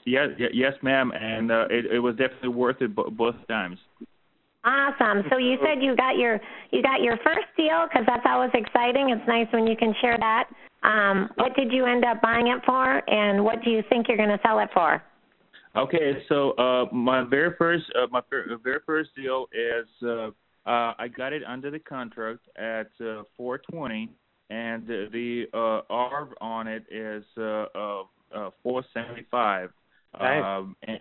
Yes, yes, ma'am, and uh, it, it was definitely worth it bo- both times. Awesome. So you said you got your you got your first deal because that's always exciting. It's nice when you can share that. Um, what did you end up buying it for, and what do you think you're going to sell it for? Okay, so uh, my very first uh, my very first deal is uh, uh, I got it under the contract at uh, 420, and the, the uh, ARV on it is uh, uh, uh, 475. Nice. Um, and,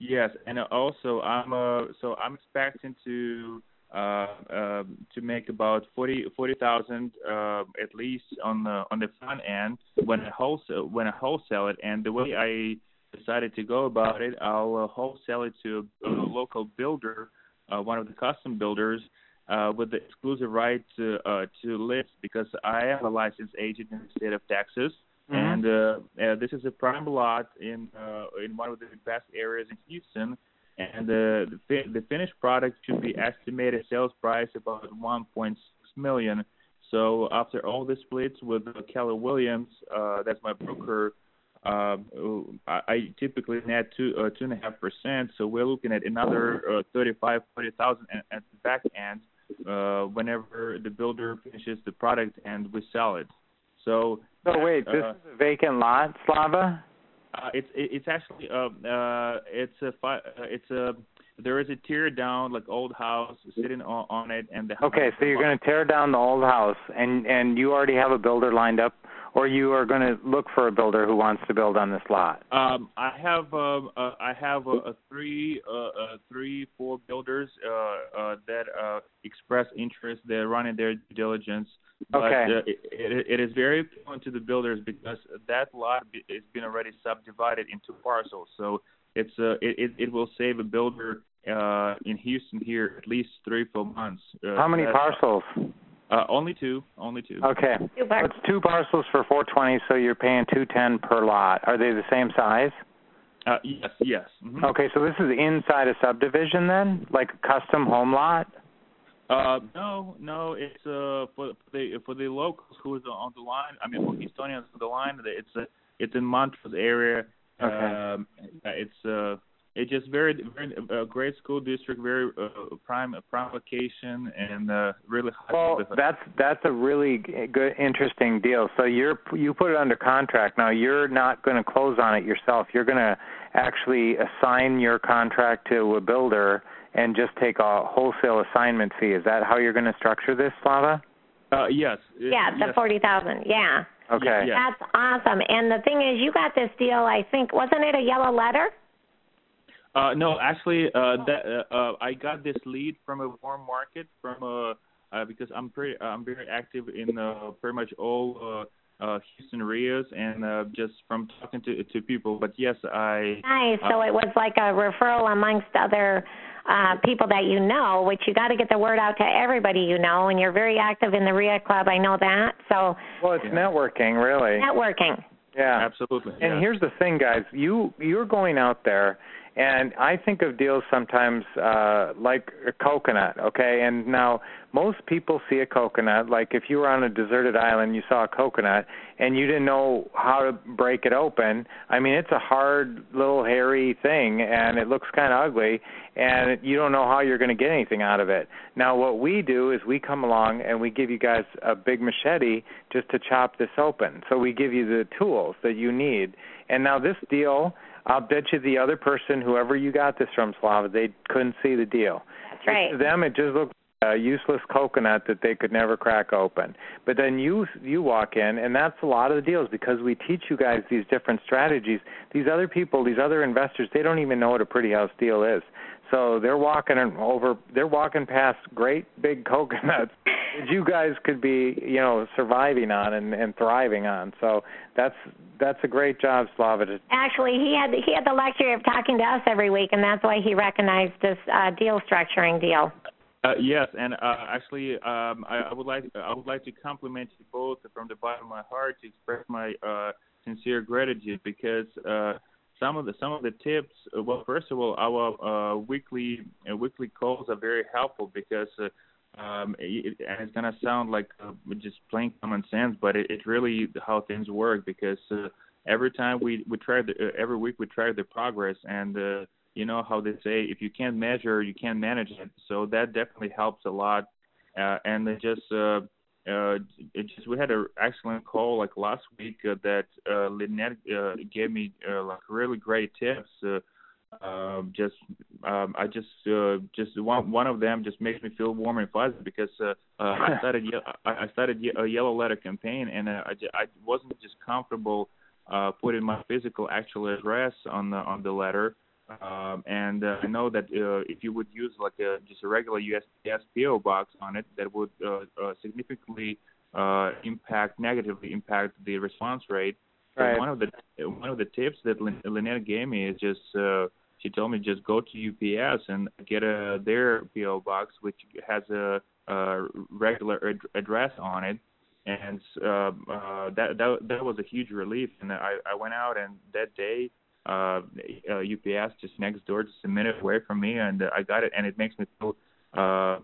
yes, and also I'm uh, so I'm expecting to uh, um, to make about forty forty thousand uh, at least on the on the front end when I wholesale when I wholesale it, and the way I decided to go about it, I'll uh, wholesale it to a, a local builder, uh, one of the custom builders, uh, with the exclusive right to uh, to list because I am a licensed agent in the state of Texas, Mhm. and uh, uh, this is a prime lot in uh, in one of the best areas in Houston. And uh, the fi- the finished product should be estimated sales price about 1.6 million. So after all the splits with uh, Keller Williams, uh, that's my broker. Um, I, I typically net two uh, two and a half percent, so we're looking at another uh, thirty-five, forty thousand at, at the back end uh, whenever the builder finishes the product and we sell it. So So wait, this uh, is a vacant lot, Slava? uh, it's it's actually uh, uh, it's a fi- uh, it's a there is a tear down like old house sitting on, on it and the Okay, so you're going to tear down the old house, and and you already have a builder lined up, or you are going to look for a builder who wants to build on this lot? Um, I have um, uh, I have a, a three uh, uh, three four builders uh, uh, that uh, express interest. They're running their due diligence. But, Okay. Uh, it, it, it is very appealing to the builders because that lot has been already subdivided into parcels. So it's uh, it, it will save a builder uh, in Houston here at least three four months. Uh, How many parcels? Uh, only two. Only two. Okay. Two It's two parcels for 420, so you're paying 210 per lot. Are they the same size? Uh, yes. Yes. Mhm. Okay, so this is inside a subdivision then, like a custom home lot. Uh, no, no, it's uh for for the for the locals who is on the line. I mean, for Houstonians on the line, it's a it's in Montrose area. Okay. Um, it's uh it's just very very uh, great school district, very uh, prime prime location, and uh really high. Well, that's that's a really good, interesting deal. So you're you put it under contract now. You're not going to close on it yourself. You're going to actually assign your contract to a builder and just take a wholesale assignment fee. Is that how you're going to structure this, Slava? uh yes. yeah, the yes. forty thousand. Yeah. Okay. Yeah. That's awesome. And the thing is, you got this deal. I think wasn't it a yellow letter? Uh, no, actually, uh, that uh, uh, I got this lead from a warm market from uh, uh because I'm pretty I'm very active in uh, pretty much all uh, uh, Houston areas and uh, just from talking to to people. But yes, I Nice. Uh, So it was like a referral amongst other uh, people that you know, which you got to get the word out to everybody you know. And you're very active in the REIA club. I know that. So Well, it's networking, really. networking. Yeah. absolutely. And yeah. here's the thing, guys. You you're going out there, and I think of deals sometimes uh, like a coconut. Okay, and now most people see a coconut like if you were on a deserted island, you saw a coconut, and you didn't know how to break it open. I mean, it's a hard little hairy thing, and it looks kind of ugly, and you don't know how you're going to get anything out of it. Now, what we do is we come along and we give you guys a big machete just to chop this open. So we give you the tools that you need. And now this deal, I'll bet you the other person, whoever you got this from, Slava, they couldn't see the deal. That's right. To them, it just looked like a useless coconut that they could never crack open. But then you you walk in, and that's a lot of the deals because we teach you guys these different strategies. These other people, these other investors, they don't even know what a pretty house deal is. So they're walking over, they're walking past great big coconuts that you guys could be, you know, surviving on and, and thriving on. So that's that's a great job, Slava. Actually, he had he had the luxury of talking to us every week, and that's why he recognized this uh, deal structuring deal. Uh, yes, and uh, actually, um, I, I would like I would like to compliment you both from the bottom of my heart to express my uh, sincere gratitude because uh, some of the some of the tips. Uh, well, first of all, our uh, weekly uh, weekly calls are very helpful because. Uh, um, it, and it's gonna sound like uh, just plain common sense, but it, it's really how things work because uh, every time we we try the, uh, every week we track the progress and uh, you know how they say if you can't measure you can't manage it so that definitely helps a lot uh, and just uh uh it just we had an excellent call like last week uh, that uh Lynette uh gave me uh, like really great tips uh um just um I just uh just one one of them just makes me feel warm and fuzzy because uh, uh I started I started a yellow letter campaign and uh, I ju- I wasn't just comfortable uh putting my physical actual address on the on the letter um, and uh, I know that uh, if you would use like a, just a regular USPS PO box on it, that would uh, uh, significantly uh, impact negatively impact the response rate. Right. one of the one of the tips that Lin- Lynette gave me is just uh, she told me just go to UPS and get a their PO box which has a, a regular ad- address on it. And uh, uh, that that that was a huge relief, and I I went out and that day uh, uh UPS just next door, just a minute away from me, and uh, I got it, and it makes me feel uh,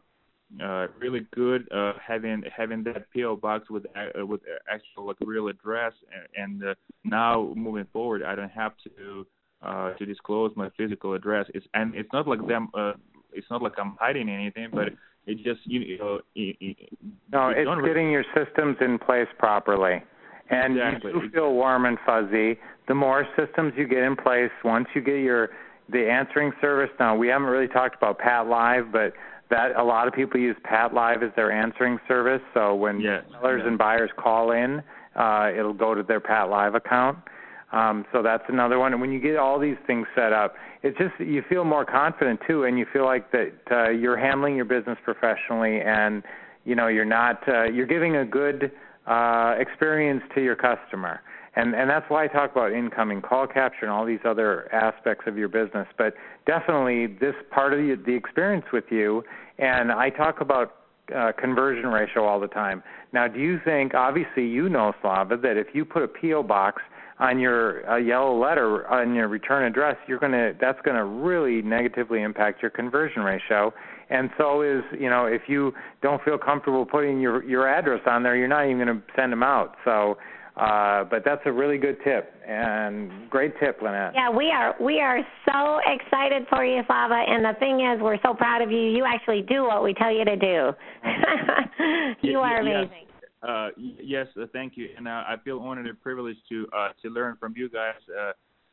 uh, really good uh, having having that PO box with uh, with actual like real address, and, and uh, now moving forward, I don't have to uh, to disclose my physical address. It's and it's not like them. Uh, it's not like I'm hiding anything, but it just you, know. It, it, no, you it's really- getting your systems in place properly. And Exactly. you do feel warm and fuzzy. The more systems you get in place, once you get your the answering service. Now we haven't really talked about PATLive, but that a lot of people use PATLive as their answering service. So when Yes, sellers yes. and buyers call in, uh, it'll go to their PATLive account. Um, so that's another one. And when you get all these things set up, it's just you feel more confident too, and you feel like that uh, you're handling your business professionally, and you know you're not uh, you're giving a good uh, experience to your customer. And and that's why I talk about incoming call capture and all these other aspects of your business. But definitely this part of the, the experience with you, and I talk about uh, conversion ratio all the time. Now, do you think, obviously, you know, Slava, that if you put a PO box on your a yellow letter on your return address, you're gonna that's gonna really negatively impact your conversion ratio. And so is you know if you don't feel comfortable putting your your address on there, you're not even gonna send them out. So. Uh, but that's a really good tip and great tip, Lynette. Yeah, we are we are so excited for you, Slava. And the thing is, we're so proud of you. You actually do what we tell you to do. you are amazing. Uh, yes, uh, thank you, and uh, I feel honored and privileged to uh, to learn from you guys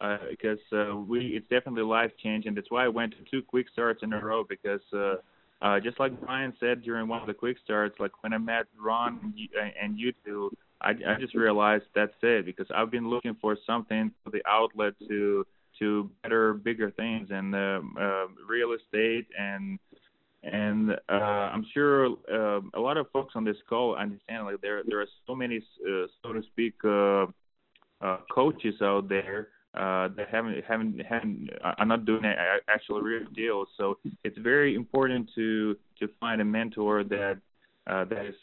uh, uh, because uh, we it's definitely life changing. That's why I went to two quick starts in a row because uh, uh, just like Brian said during one of the quick starts, like when I met Ron and you, you two, I, I just realized that's it because I've been looking for something for the outlet to to better, bigger things and uh, uh, real estate and and uh, I'm sure uh, a lot of folks on this call understand like there there are so many uh, so to speak uh, uh, coaches out there uh, that haven't haven't haven't are not doing an actual real deal. So it's very important to to find a mentor that uh, that is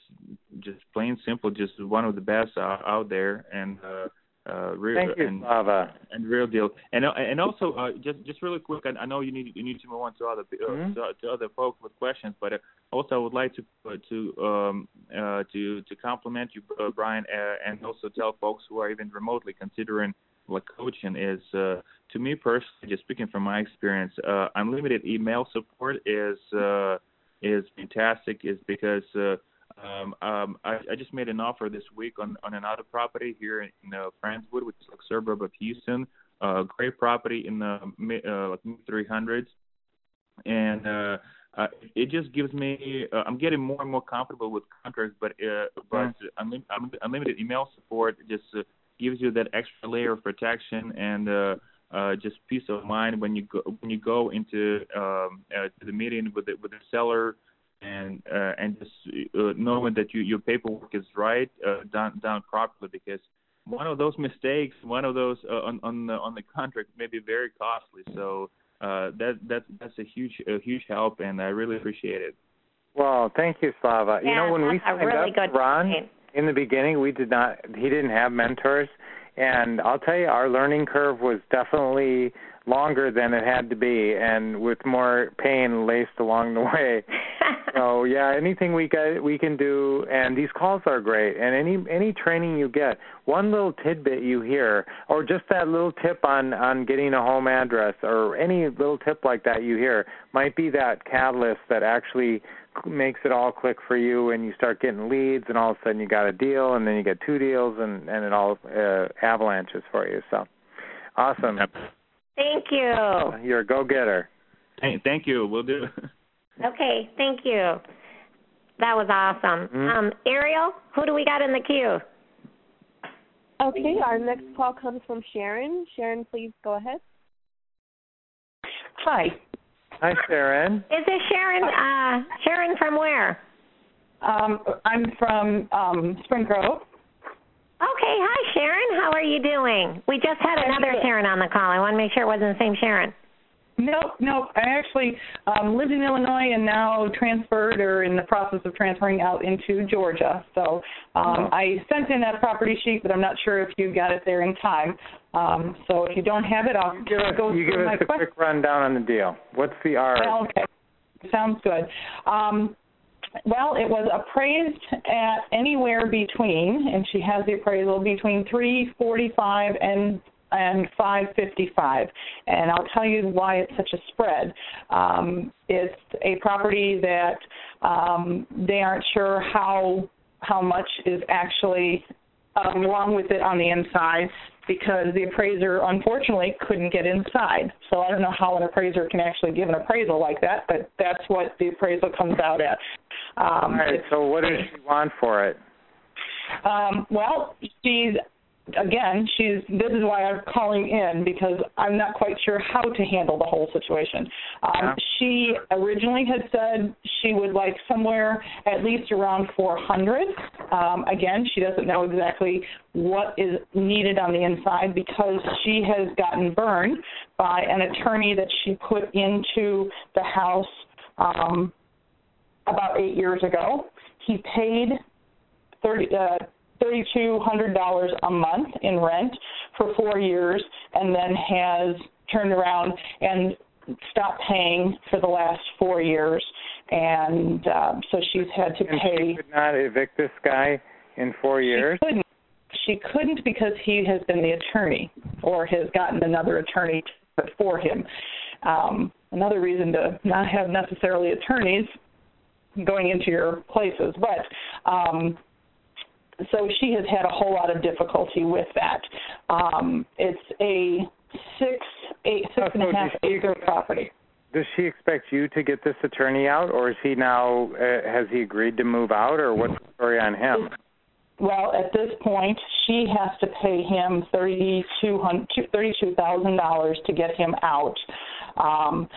just plain simple, just one of the best out, out there, and uh, uh, real, Thank you, and, Slava. and real deal. And uh, and also uh, just just really quick, I, I know you need you need to move on to other uh, Mhm. to, to other folks with questions, but uh, also I would like to uh, to um uh to to compliment you, uh, Brian, uh, and also tell folks who are even remotely considering like coaching is uh to me personally, just speaking from my experience, uh unlimited email support is uh is fantastic. Is because uh um, um, I, I just made an offer this week on, on another property here in uh, Friendswood, which is like suburb of Houston. Uh, great property in the mid, uh, like mid 300s, and uh, uh, it just gives me. Uh, I'm getting more and more comfortable with contracts, but uh, but unlim- unlim- unlimited email support just uh, gives you that extra layer of protection and. Uh, uh, just peace of mind when you go when you go into um, uh, to the meeting with the with the seller and uh, and just uh, knowing that you, your paperwork is right uh, done done properly because one of those mistakes, one of those uh, on on the on the contract may be very costly. So uh, that that that's a huge a huge help, and I really appreciate it. Well, thank you, Slava. you know, when we signed really up good Ron point. In the beginning, we did not. He didn't have mentors, and I'll tell you, our learning curve was definitely longer than it had to be, and with more pain laced along the way. so yeah, anything we got, we can do, and these calls are great. And any any training you get, one little tidbit you hear, or just that little tip on on getting a home address, or any little tip like that you hear, might be that catalyst that actually makes it all click for you, and you start getting leads, and all of a sudden you got a deal, and then you get two deals, and and it all uh, avalanches for you. So awesome. Thank you. You're a go-getter. Thank, thank you. We'll do. Okay, thank you. That was awesome. Mhm. Um, Ariel, who do we got in the queue? Okay, our next call comes from Sharon. Sharon, please go ahead. Hi. Hi, Sharon. Is this Sharon? Uh, Sharon from where? Um, I'm from um, Spring Grove. Okay, hi Sharon. How are you doing? We just had another. Sharon on the call. I want to make sure it wasn't the same Sharon. Nope, nope. I actually um, lived in Illinois and now transferred or in the process of transferring out into Georgia. So um, I sent in that property sheet, but I'm not sure if you got it there in time. Um, so if you don't have it, I'll Give us, go you give through my us a question. quick rundown on the deal. What's the R? Well, okay. Sounds good. Um, well, it was appraised at anywhere between, and she has the appraisal between 345 and and 555. And I'll tell you why it's such a spread. Um, it's a property that um, they aren't sure how how much is actually um, wrong with it on the inside because the appraiser unfortunately couldn't get inside. So I don't know how an appraiser can actually give an appraisal like that, but that's what the appraisal comes out at. Um, All right. So what does she want for it? Um, well, she's again, she's this is why I'm calling in because I'm not quite sure how to handle the whole situation. Um, yeah. She originally had said she would like somewhere at least around 400. Um, again, she doesn't know exactly what is needed on the inside because she has gotten burned by an attorney that she put into the house um, about eight years ago. He paid 30. Uh, $3,200 a month in rent for four years and then has turned around and stopped paying for the last four years. And uh, so she's had to and pay. She could not evict this guy in four years? She couldn't. She couldn't because he has been the attorney or has gotten another attorney for him. Um, another reason to not have necessarily attorneys going into your places. But um, so she has had a whole lot of difficulty with that. Um, it's a six, eight, six and a half acre property. Does she expect you to get this attorney out, or is he now uh, has he agreed to move out, or what's the story on him? Well, at this point, she has to pay him thirty two thousand dollars to get him out, um,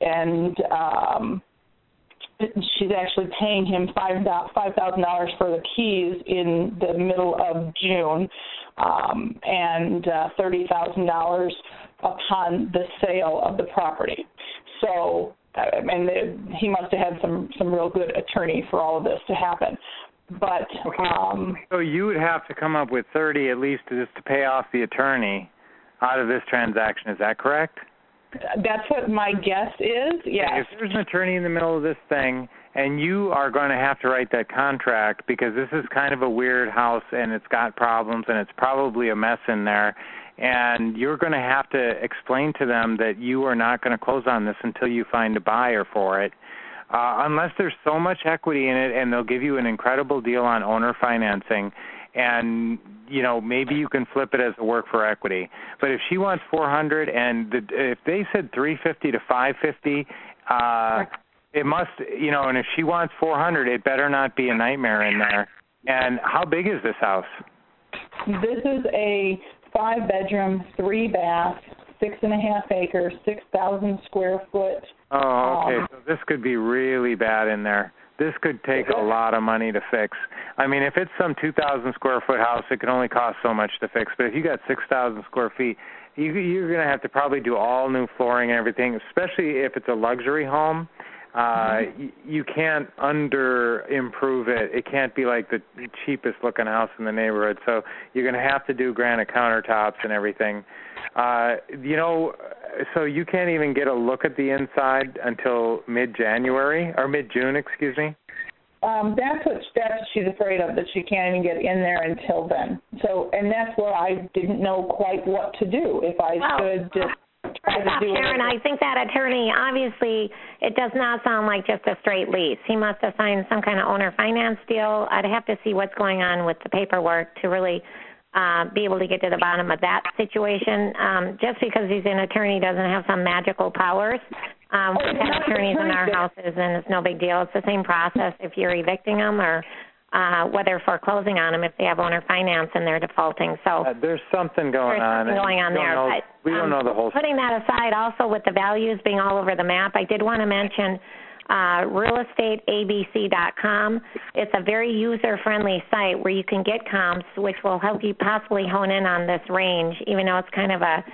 and um, she's actually paying him five five thousand dollars for the keys in the middle of June, um, and uh, thirty thousand dollars upon the sale of the property. So, and the, he must have had some some real good attorney for all of this to happen. But okay. um, so you would have to come up with thirty at least just to pay off the attorney out of this transaction. Is that correct? That's what my guess is. Yes. If there's an attorney in the middle of this thing, and you are going to have to write that contract because this is kind of a weird house and it's got problems and it's probably a mess in there, and you're going to have to explain to them that you are not going to close on this until you find a buyer for it. Uh, unless there's so much equity in it and they'll give you an incredible deal on owner financing and you know maybe you can flip it as a work for equity. But if she wants 400 and the, if they said 350 to 550, uh, it must you know. And if she wants 400, it better not be a nightmare in there. And how big is this house? This is a five bedroom, three bath, six and a half acres, six thousand square foot. Oh, okay. Um, so this could be really bad in there. This could take a lot of money to fix. I mean, if it's some 2,000 square foot house, it can only cost so much to fix. But if you got 6,000 square feet, you, you're going to have to probably do all new flooring and everything, especially if it's a luxury home. Uh, you, you can't under improve it. It can't be like the cheapest looking house in the neighborhood. So you're going to have to do granite countertops and everything. Uh, you know, so you can't even get a look at the inside until mid January or mid June, excuse me. Um, that's what that's what she's afraid of that she can't even get in there until then. So, and that's where I didn't know quite what to do if I well, should just to I think that attorney obviously it does not sound like just a straight lease. He must have signed some kind of owner finance deal. I'd have to see what's going on with the paperwork to really uh, be able to get to the bottom of that situation. Um, just because he's an attorney doesn't have some magical powers. Um, we've had attorneys in our houses, and it's no big deal. It's the same process if you're evicting them or uh, whether foreclosing on them if they have owner finance and they're defaulting. So uh, there's something going there's something on. going on there. Know, but, we don't um, know the whole. Putting that aside, also with the values being all over the map, I did want to mention uh, realestateabc.com. It's a very user-friendly site where you can get comps, which will help you possibly hone in on this range, even though it's kind of a,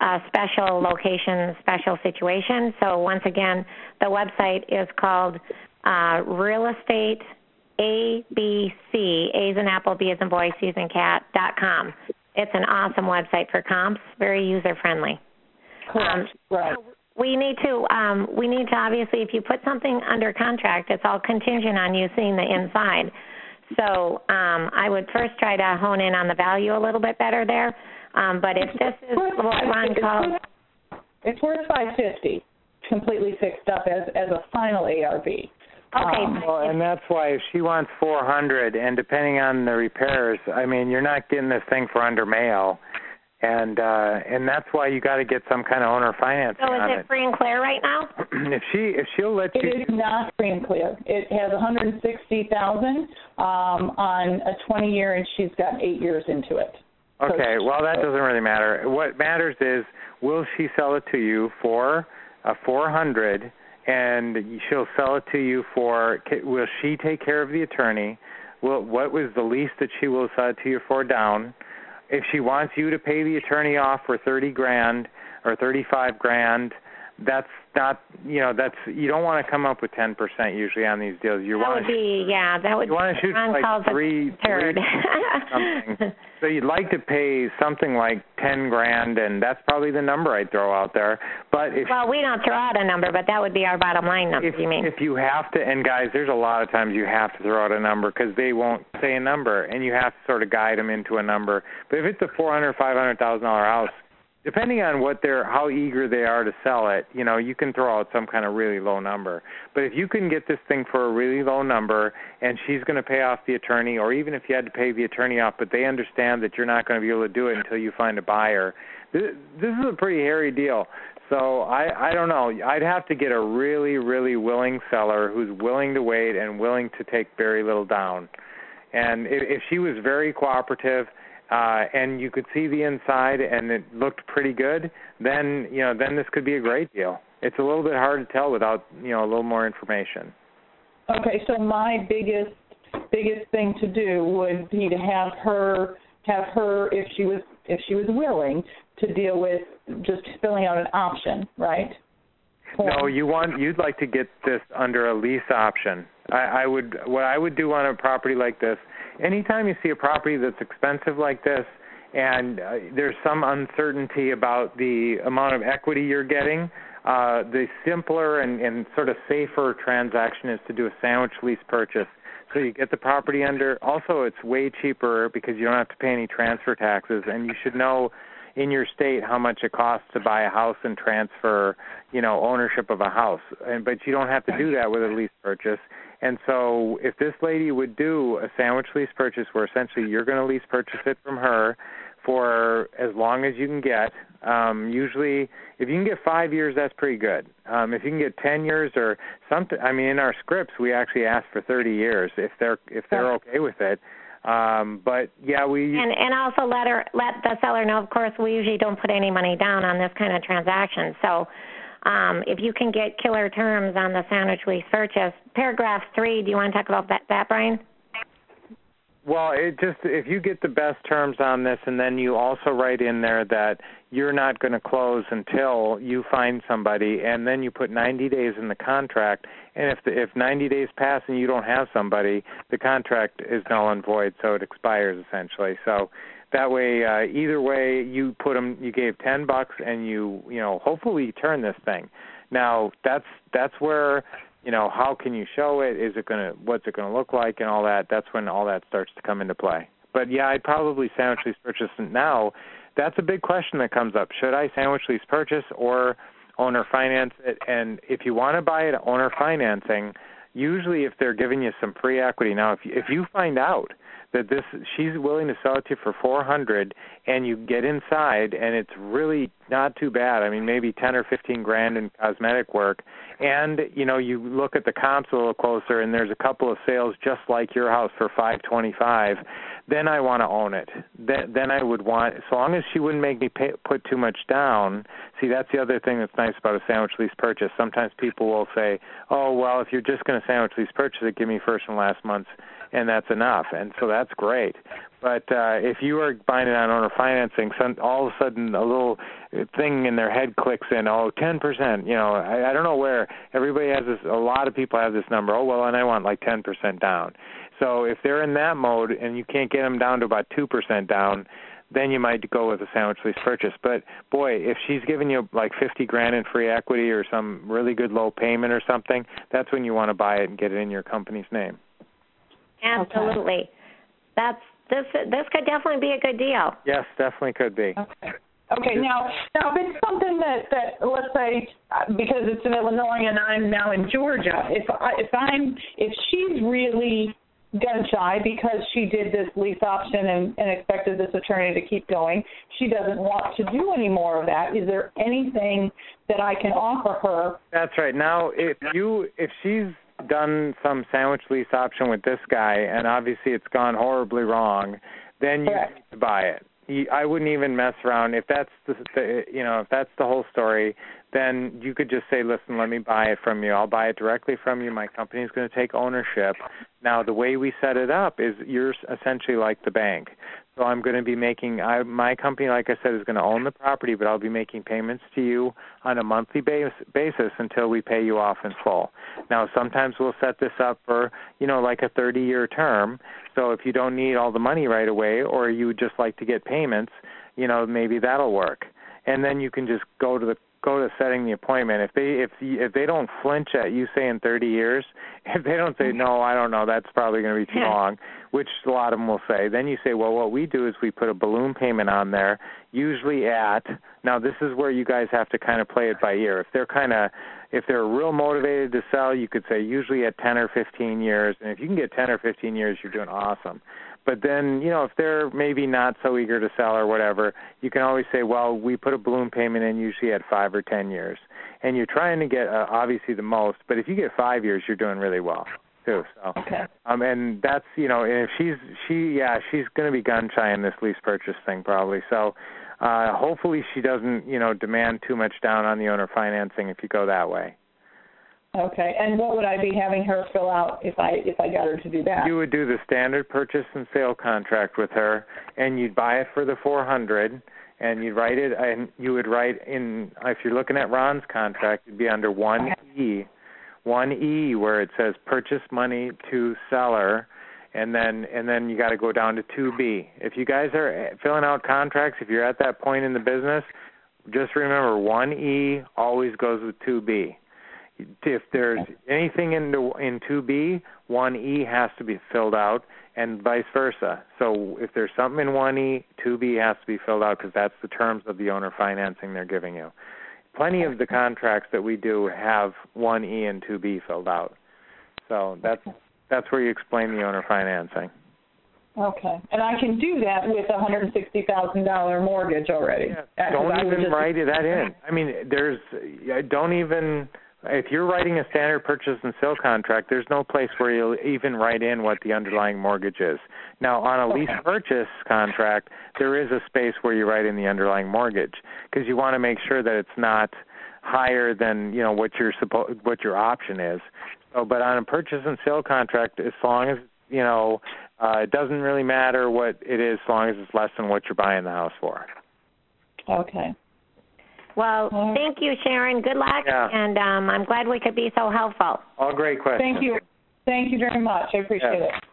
a special location, special situation. So once again, the website is called uh, Real Estate ABC, A is an apple, B is in boy, C is in cat, dot com. It's an awesome website for comps, very user friendly. Um, right we need to um, we need to obviously if you put something under contract, it's all contingent on you seeing the inside. So um, I would first try to hone in on the value a little bit better there. Um, but if this is what Ron calls it's worth five fifty, completely fixed up as as a final ARV. Okay. Um, well, and that's why if she wants 400, and depending on the repairs, I mean, you're not getting this thing for under mail. and uh and that's why you got to get some kind of owner financing So is on it free and clear right now? if she if she'll let It you it is not free and clear. It has 160,000 um, on a 20 year, and she's got eight years into it. Okay, well that doesn't really matter. What matters is will she sell it to you for a 400 and she'll sell it to you for will she take care of the attorney? Will what was the least that she will sell it to you for down? If she wants you to pay the attorney off for 30 grand or 35 grand, that's not you know that's you don't want to come up with 10% usually on these deals. You that want would be yeah, that would you want to shoot like three, three something. so you'd like to pay something like ten grand, and that's probably the number I'd throw out there. But if well, we don't throw out a number, but that would be our bottom line number. if you mean? if you have to, and guys, there's a lot of times you have to throw out a number because they won't say a number, and you have to sort of guide them into a number. But if it's a four hundred, five hundred thousand dollar house, depending on what they're how eager they are to sell it, you know, you can throw out some kind of really low number. But if you can get this thing for a really low number and she's going to pay off the attorney or even if you had to pay the attorney off but they understand that you're not going to be able to do it until you find a buyer, this, this is a pretty hairy deal. So I I don't know. I'd have to get a really really willing seller who's willing to wait and willing to take very little down. And if, if she was very cooperative uh, and you could see the inside and it looked pretty good, then you know then this could be a great deal. It's a little bit hard to tell without you know a little more information. Okay, so my biggest biggest thing to do would be to have her have her if she was if she was willing to deal with just filling out an option, right? No, you want you'd like to get this under a lease option. I, I would what I would do on a property like this. Anytime you see a property that's expensive like this, and uh, there's some uncertainty about the amount of equity you're getting, uh, the simpler and, and sort of safer transaction is to do a sandwich lease purchase. So you get the property under. Also, it's way cheaper because you don't have to pay any transfer taxes, and you should know in your state how much it costs to buy a house and transfer, you know, ownership of a house. And but you don't have to do that with a lease purchase. And so if this lady would do a sandwich lease purchase where essentially you're going to lease purchase it from her for as long as you can get, um usually if you can get 5 years that's pretty good. Um if you can get 10 years or something I mean in our scripts we actually ask for 30 years if they're if they're okay with it. Um, but yeah, we and and also let her let the seller know. Of course, we usually don't put any money down on this kind of transaction. So, um, if you can get killer terms on the sandwich lease purchase, paragraph three. Do you want to talk about that, that Brian? Well, it just if you get the best terms on this, and then you also write in there that you're not going to close until you find somebody, and then you put 90 days in the contract. And if the, if 90 days pass and you don't have somebody, the contract is null and void, so it expires essentially. So that way, uh, either way, you put them. You gave 10 bucks, and you you know hopefully turn this thing. Now that's that's where you know how can you show it? Is it going to what's it going to look like and all that? That's when all that starts to come into play. But yeah i'd probably sandwich lease purchase now. That's a big question that comes up. Should i sandwich lease purchase or owner finance it? And if you want to buy it owner financing usually if they're giving you some free equity. Now if you, if you find out that this she's willing to sell it to you for 400 and you get inside and it's really not too bad. I mean maybe 10 or 15 grand in cosmetic work. And you know you look at the comps a little closer and there's a couple of sales just like your house for 525 then i want to own it. Then then i would want so long as she wouldn't make me pay, put too much down see that's the other thing that's nice about a sandwich lease purchase. Sometimes people will say oh well if you're just going to sandwich lease purchase it give me first and last month's and that's enough. And so that's great. But uh, if you are buying it on owner financing, some, all of a sudden a little thing in their head clicks in. Oh, ten percent. You know, I, I don't know where everybody has this. A lot of people have this number. Oh well, and I want like ten percent down. So if they're in that mode and you can't get them down to about two percent down, then you might go with a sandwich lease purchase. But boy, if she's giving you like fifty grand in free equity or some really good low payment or something, that's when you want to buy it and get it in your company's name. Absolutely. Okay. That's this. This could definitely be a good deal. Yes, definitely could be. Okay. Okay. Now, now if it's something that that let's say uh, because it's in Illinois and I'm now in Georgia, if I, if I'm if she's really gun shy because she did this lease option and, and expected this attorney to keep going. She doesn't want to do any more of that. Is there anything that I can offer her? That's right. Now, if you if she's done some sandwich lease option with this guy, and obviously it's gone horribly wrong, then you Correct. need to buy it. You, I wouldn't even mess around. If that's the, the you know if that's the whole story, then you could just say, listen, let me buy it from you. I'll buy it directly from you. My company's going to take ownership. Now, the way we set it up is you're essentially like the bank. So I'm going to be making I, my company, like I said, is going to own the property, but I'll be making payments to you on a monthly base, basis until we pay you off in full. Now, sometimes we'll set this up for you know like a 30-year term. So if you don't need all the money right away, or you just like to get payments, you know maybe that'll work. And then you can just go to the go to setting the appointment. If they if if they don't flinch at you saying 30 years, if they don't say no, I don't know, that's probably going to be too Yeah. long, which a lot of them will say. Then you say, well, what we do is we put a balloon payment on there, usually at. Now this is where you guys have to kind of play it by ear. If they're kind of if they're real motivated to sell, you could say usually at 10 or 15 years. And if you can get 10 or 15 years, you're doing awesome. But then, you know, if they're maybe not so eager to sell or whatever, you can always say, well, we put a balloon payment in usually at five or 10 years. And you're trying to get uh, obviously the most, but if you get five years, you're doing really well too. So, Okay. um, and that's you know, and if she's she yeah, she's going to be gun shy in this lease purchase thing probably. So, uh, hopefully she doesn't you know demand too much down on the owner financing if you go that way. Okay. And what would I be having her fill out if I if I got her to do that? You would do the standard purchase and sale contract with her, and you'd buy it for the 400, and you'd write it, and you would write in. If you're looking at Ron's contract, it'd be under one E, one E, where it says purchase money to seller, and then and then you got to go down to two B. If you guys are filling out contracts, if you're at that point in the business, just remember one E always goes with two B if there's anything in the in 2B, 1E has to be filled out, and vice versa. So if there's something in 1E, 2B has to be filled out because that's the terms of the owner financing they're giving you. Plenty of the contracts that we do have 1E and 2B filled out. So that's that's where you explain the owner financing. Okay. And I can do that with a hundred and sixty thousand dollar mortgage already. Uh, 'cause Don't even just- write that in. I mean, there's uh, don't even if you're writing a standard purchase and sale contract, there's no place where you'll even write in what the underlying mortgage is. Now, on a lease purchase contract, there is a space where you write in the underlying mortgage because you want to make sure that it's not higher than you know what your suppo- what your option is. So, but on a purchase and sale contract, as long as you know, uh, it doesn't really matter what it is, as long as it's less than what you're buying the house for. Okay. Well, thank you, Sharon. Good luck, Yeah. and um, I'm glad we could be so helpful. All great questions. Thank you. Thank you very much. I appreciate Yeah. it.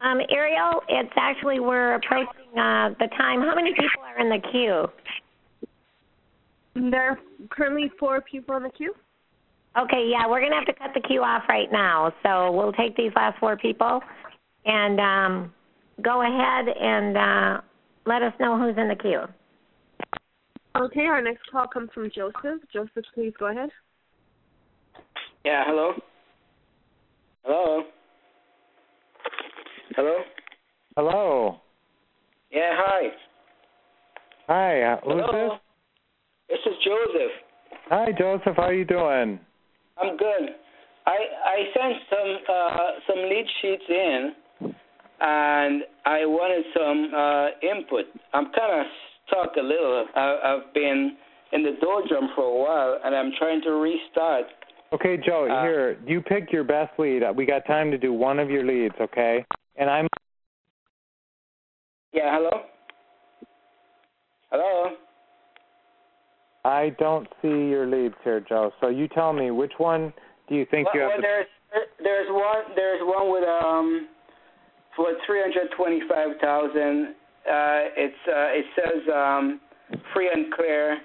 Um, Ariel, it's actually we're approaching uh, the time. How many people are in the queue? There are currently four people in the queue. Okay, yeah, we're gonna have to cut the queue off right now. So we'll take these last four people, and um, go ahead and uh, let us know who's in the queue. Okay, our next call comes from Joseph. Joseph, please go ahead. Yeah, hello? Hello? Hello? Hello. Yeah, hi. Hi. uh, Who's Hello? this? This is Joseph. Hi, Joseph. How are you doing? I'm good. I I sent some uh some lead sheets in and I wanted some uh input. I'm kind of stuck a little. I, I've been in the doldrum for a while and I'm trying to restart. Okay, Joe. Uh, here, you pick your best lead. We got time to do one of your leads, okay? And I'm Yeah, hello? Hello? I don't see your leads here, Joe. So you tell me which one do you think well, you have? well, the, there's there's one there's one with um for three hundred twenty five thousand. Uh, it's uh, it says um free and clear.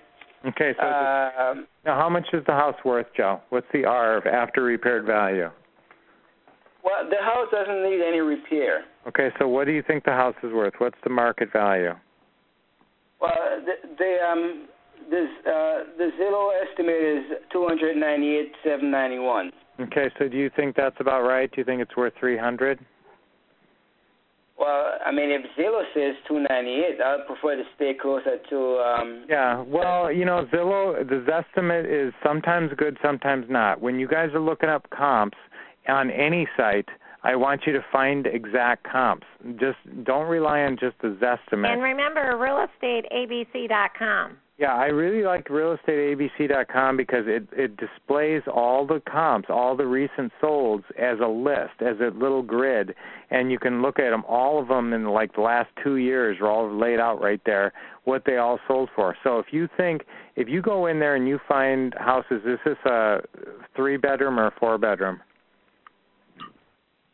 okay, so Uh, now how much is the house worth, Joe? What's the R of after repaired value? well, the house doesn't need any repair. Okay, so what do you think the house is worth? What's the market value? Well, the, the um this uh the Zillow estimate is two hundred ninety eight seven ninety one. Okay, so do you think that's about right? Do you think it's worth 300? Well, I mean, if Zillow says 298, I'd prefer to stay closer to. um Yeah, well, you know, Zillow, the Zestimate is sometimes good, sometimes not. When you guys are looking up comps on any site, I want you to find exact comps. Just don't rely on just the Zestimate. And remember, realestateabc.com. Yeah, I really like realestateabc.com because it it displays all the comps, all the recent solds as a list, as a little grid, and you can look at them, all of them in like the last two years are all laid out right there, what they all sold for. So if you think, if you go in there and you find houses, is this a three bedroom or a four bedroom?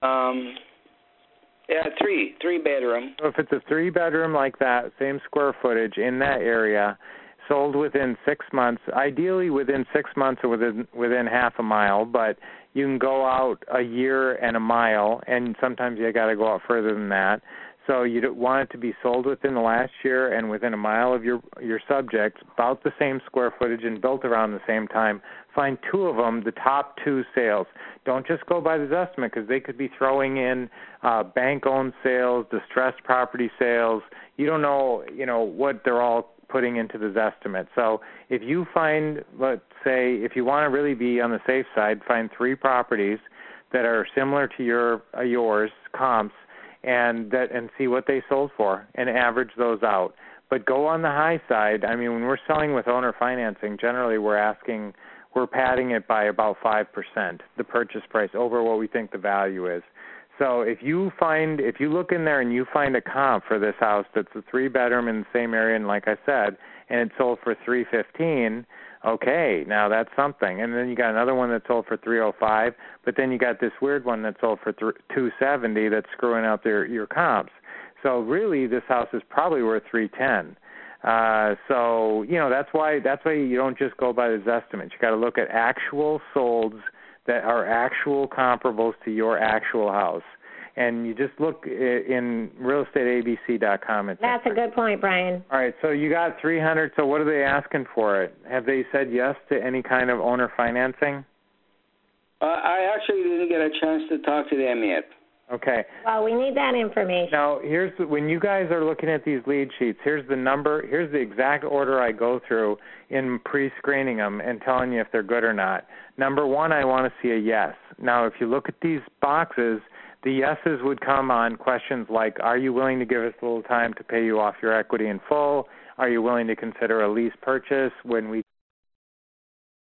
Um, yeah, three, three bedroom. So if it's a three bedroom like that, same square footage in that area, sold within six months, ideally within six months or within within half a mile, but you can go out a year and a mile, and sometimes you got to go out further than that. So you want it to be sold within the last year and within a mile of your your subject, about the same square footage and built around the same time. Find two of them, the top two sales. Don't just go by the estimate because they could be throwing in uh, bank-owned sales, distressed property sales. You don't know, you know, what they're all putting into this estimate. So if you find, let's say, if you want to really be on the safe side, find three properties that are similar to your uh, yours comps and that and see what they sold for and average those out. But go on the high side. I mean, when we're selling with owner financing, generally we're asking we're padding it by about 5%, the purchase price over what we think the value is. So if you find if you look in there and you find a comp for this house that's a three bedroom in the same area and like I said, and it sold for 315, okay, now that's something. And then you got another one that sold for 305, but then you got this weird one that sold for 270 that's screwing up your your comps. So really, this house is probably worth 310. Uh, so you know that's why that's why you don't just go by those estimates. You got to look at actual solds that are actual comparables to your actual house. And you just look in realestateabc.com. That's a good point, Brian. All right, so you got 300. So what are they asking for it? Have they said yes to any kind of owner financing? Uh, I actually didn't get a chance to talk to them yet. Okay. Well, we need that information. Now, here's the, when you guys are looking at these lead sheets. Here's the number. Here's the exact order I go through in pre-screening them and telling you if they're good or not. Number one, I want to see a yes. Now, if you look at these boxes, the yeses would come on questions like, "Are you willing to give us a little time to pay you off your equity in full? Are you willing to consider a lease purchase when we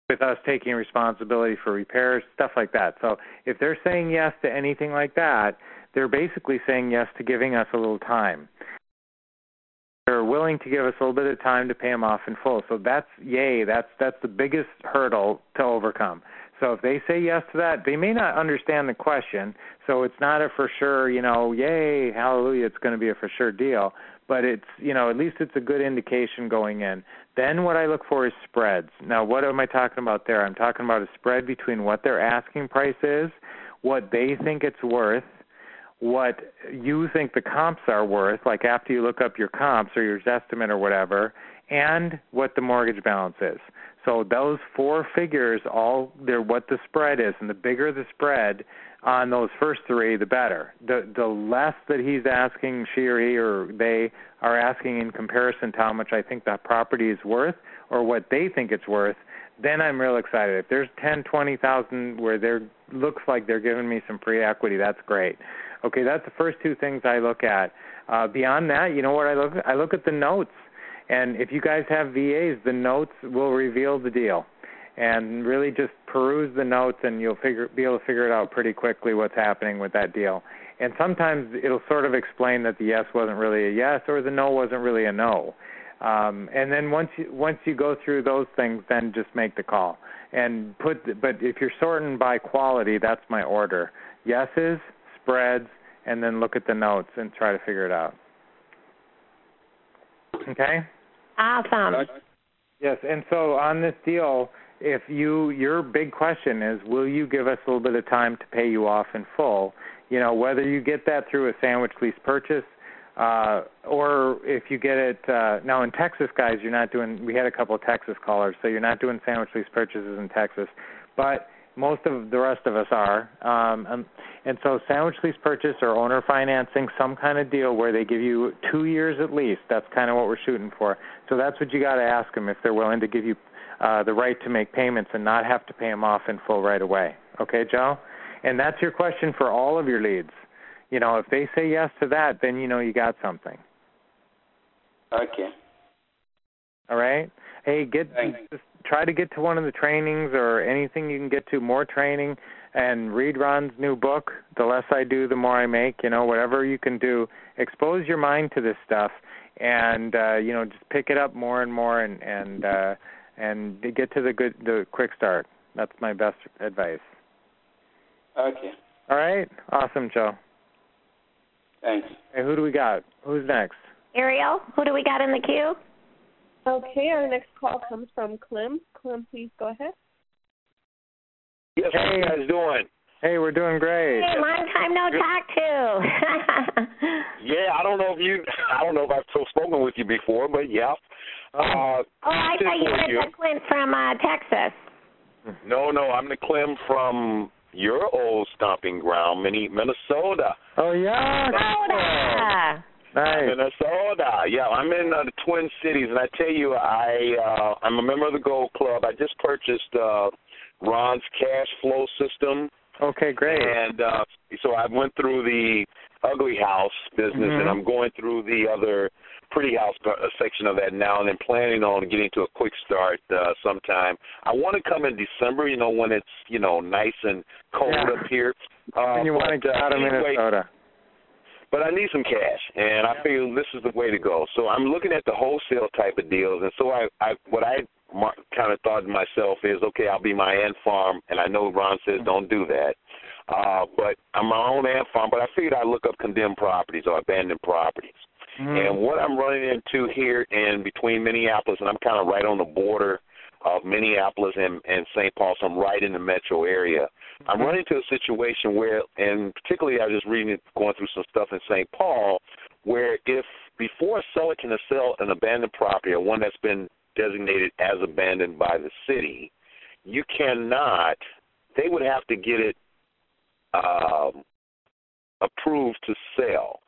with us taking responsibility for repairs, stuff like that. So if they're saying yes to anything like that, they're basically saying yes to giving us a little time. They're willing to give us a little bit of time to pay them off in full. So that's yay. That's that's the biggest hurdle to overcome. So if they say yes to that, they may not understand the question. So it's not a for sure, you know, yay, hallelujah, it's going to be a for sure deal. But it's, you know, at least it's a good indication going in. Then what I look for is spreads. Now, what am I talking about there? I'm talking about a spread between what their asking price is, what they think it's worth, what you think the comps are worth, like after you look up your comps or your estimate or whatever, and what the mortgage balance is. So those four figures, all they're what the spread is, and the bigger the spread on those first three, the better. The the less that he's asking, she or he or they are asking in comparison to how much I think that property is worth or what they think it's worth, then I'm real excited. If there's ten, twenty thousand where there looks like they're giving me some free equity, that's great. Okay, that's the first two things I look at. Uh, beyond that, you know what I look? I look at the notes and if you guys have VAs, the notes will reveal the deal. And really just peruse the notes and you'll figure be able to figure it out pretty quickly what's happening with that deal. And sometimes it'll sort of explain that the yes wasn't really a yes or the no wasn't really a no. Um, and then once you once you go through those things, then just make the call and put. But if you're sorting by quality, that's my order: yeses, spreads, and then look at the notes and try to figure it out. Okay. Awesome. Yes, and so on this deal, if you your big question is, will you give us a little bit of time to pay you off in full? You know, whether you get that through a sandwich lease purchase, uh, or if you get it uh, now in Texas, guys, you're not doing. We had a couple of Texas callers, so you're not doing sandwich lease purchases in Texas, but most of the rest of us are. Um, and, and so sandwich lease purchase or owner financing, some kind of deal where they give you two years at least. That's kind of what we're shooting for. So that's what you got to ask them if they're willing to give you uh, the right to make payments and not have to pay them off in full right away. Okay, Joe? And that's your question for all of your leads. You know, if they say yes to that, then you know you got something. Okay. All right. Hey, get just try to get to one of the trainings or anything you can get to. More training and read Ron's new book. The less I do, the more I make. You know, whatever you can do, expose your mind to this stuff, and uh, you know, just pick it up more and more, and and uh, and get to the good, the quick start. That's my best advice. Okay. All right. Awesome, Joe. Thanks. Hey, who do we got? Who's next? Ariel, who do we got in the queue? Okay, our next call comes from Clem. Clem, please go ahead. Yes, how you guys doing? Hey, we're doing great. Hey, long time no talk to. Yeah, I don't know if you, I don't know if I've so spoken with you before, but yeah. Uh, oh, I thought you for were the Clint from uh, Texas. No, no, I'm the Clem from your old stomping ground, Mini Minnesota. Oh yeah. Minnesota. Nice. Minnesota. Yeah, I'm in uh, the Twin Cities, and I tell you, I uh, I'm a member of the Gold Club. I just purchased uh, Ron's cash flow system. Okay, great. And uh, so I went through the ugly house business, Mhm. and I'm going through the other pretty house uh, section of that now, and then planning on getting to a quick start uh, sometime. I want to come in December, you know, when it's you know nice and cold Yeah. up here. Uh, and you want to but, get uh, out of anyway, Minnesota. But I need some cash, and I feel this is the way to go. So I'm looking at the wholesale type of deals, and so I, I what I kind of thought to myself is, okay, I'll be my ant farm, and I know Ron says don't do that, uh, but I'm my own ant farm. But I figured I'd look up condemned properties or abandoned properties. And what I'm running into here in between Minneapolis, and I'm kind of right on the border of Minneapolis and, and St. Paul, so I'm right in the metro area. I'm running into a situation where, and particularly I was just reading, going through some stuff in St. Paul, where if before a seller can sell an abandoned property or one that's been designated as abandoned by the city, you cannot. They would have to get it um, approved to sell.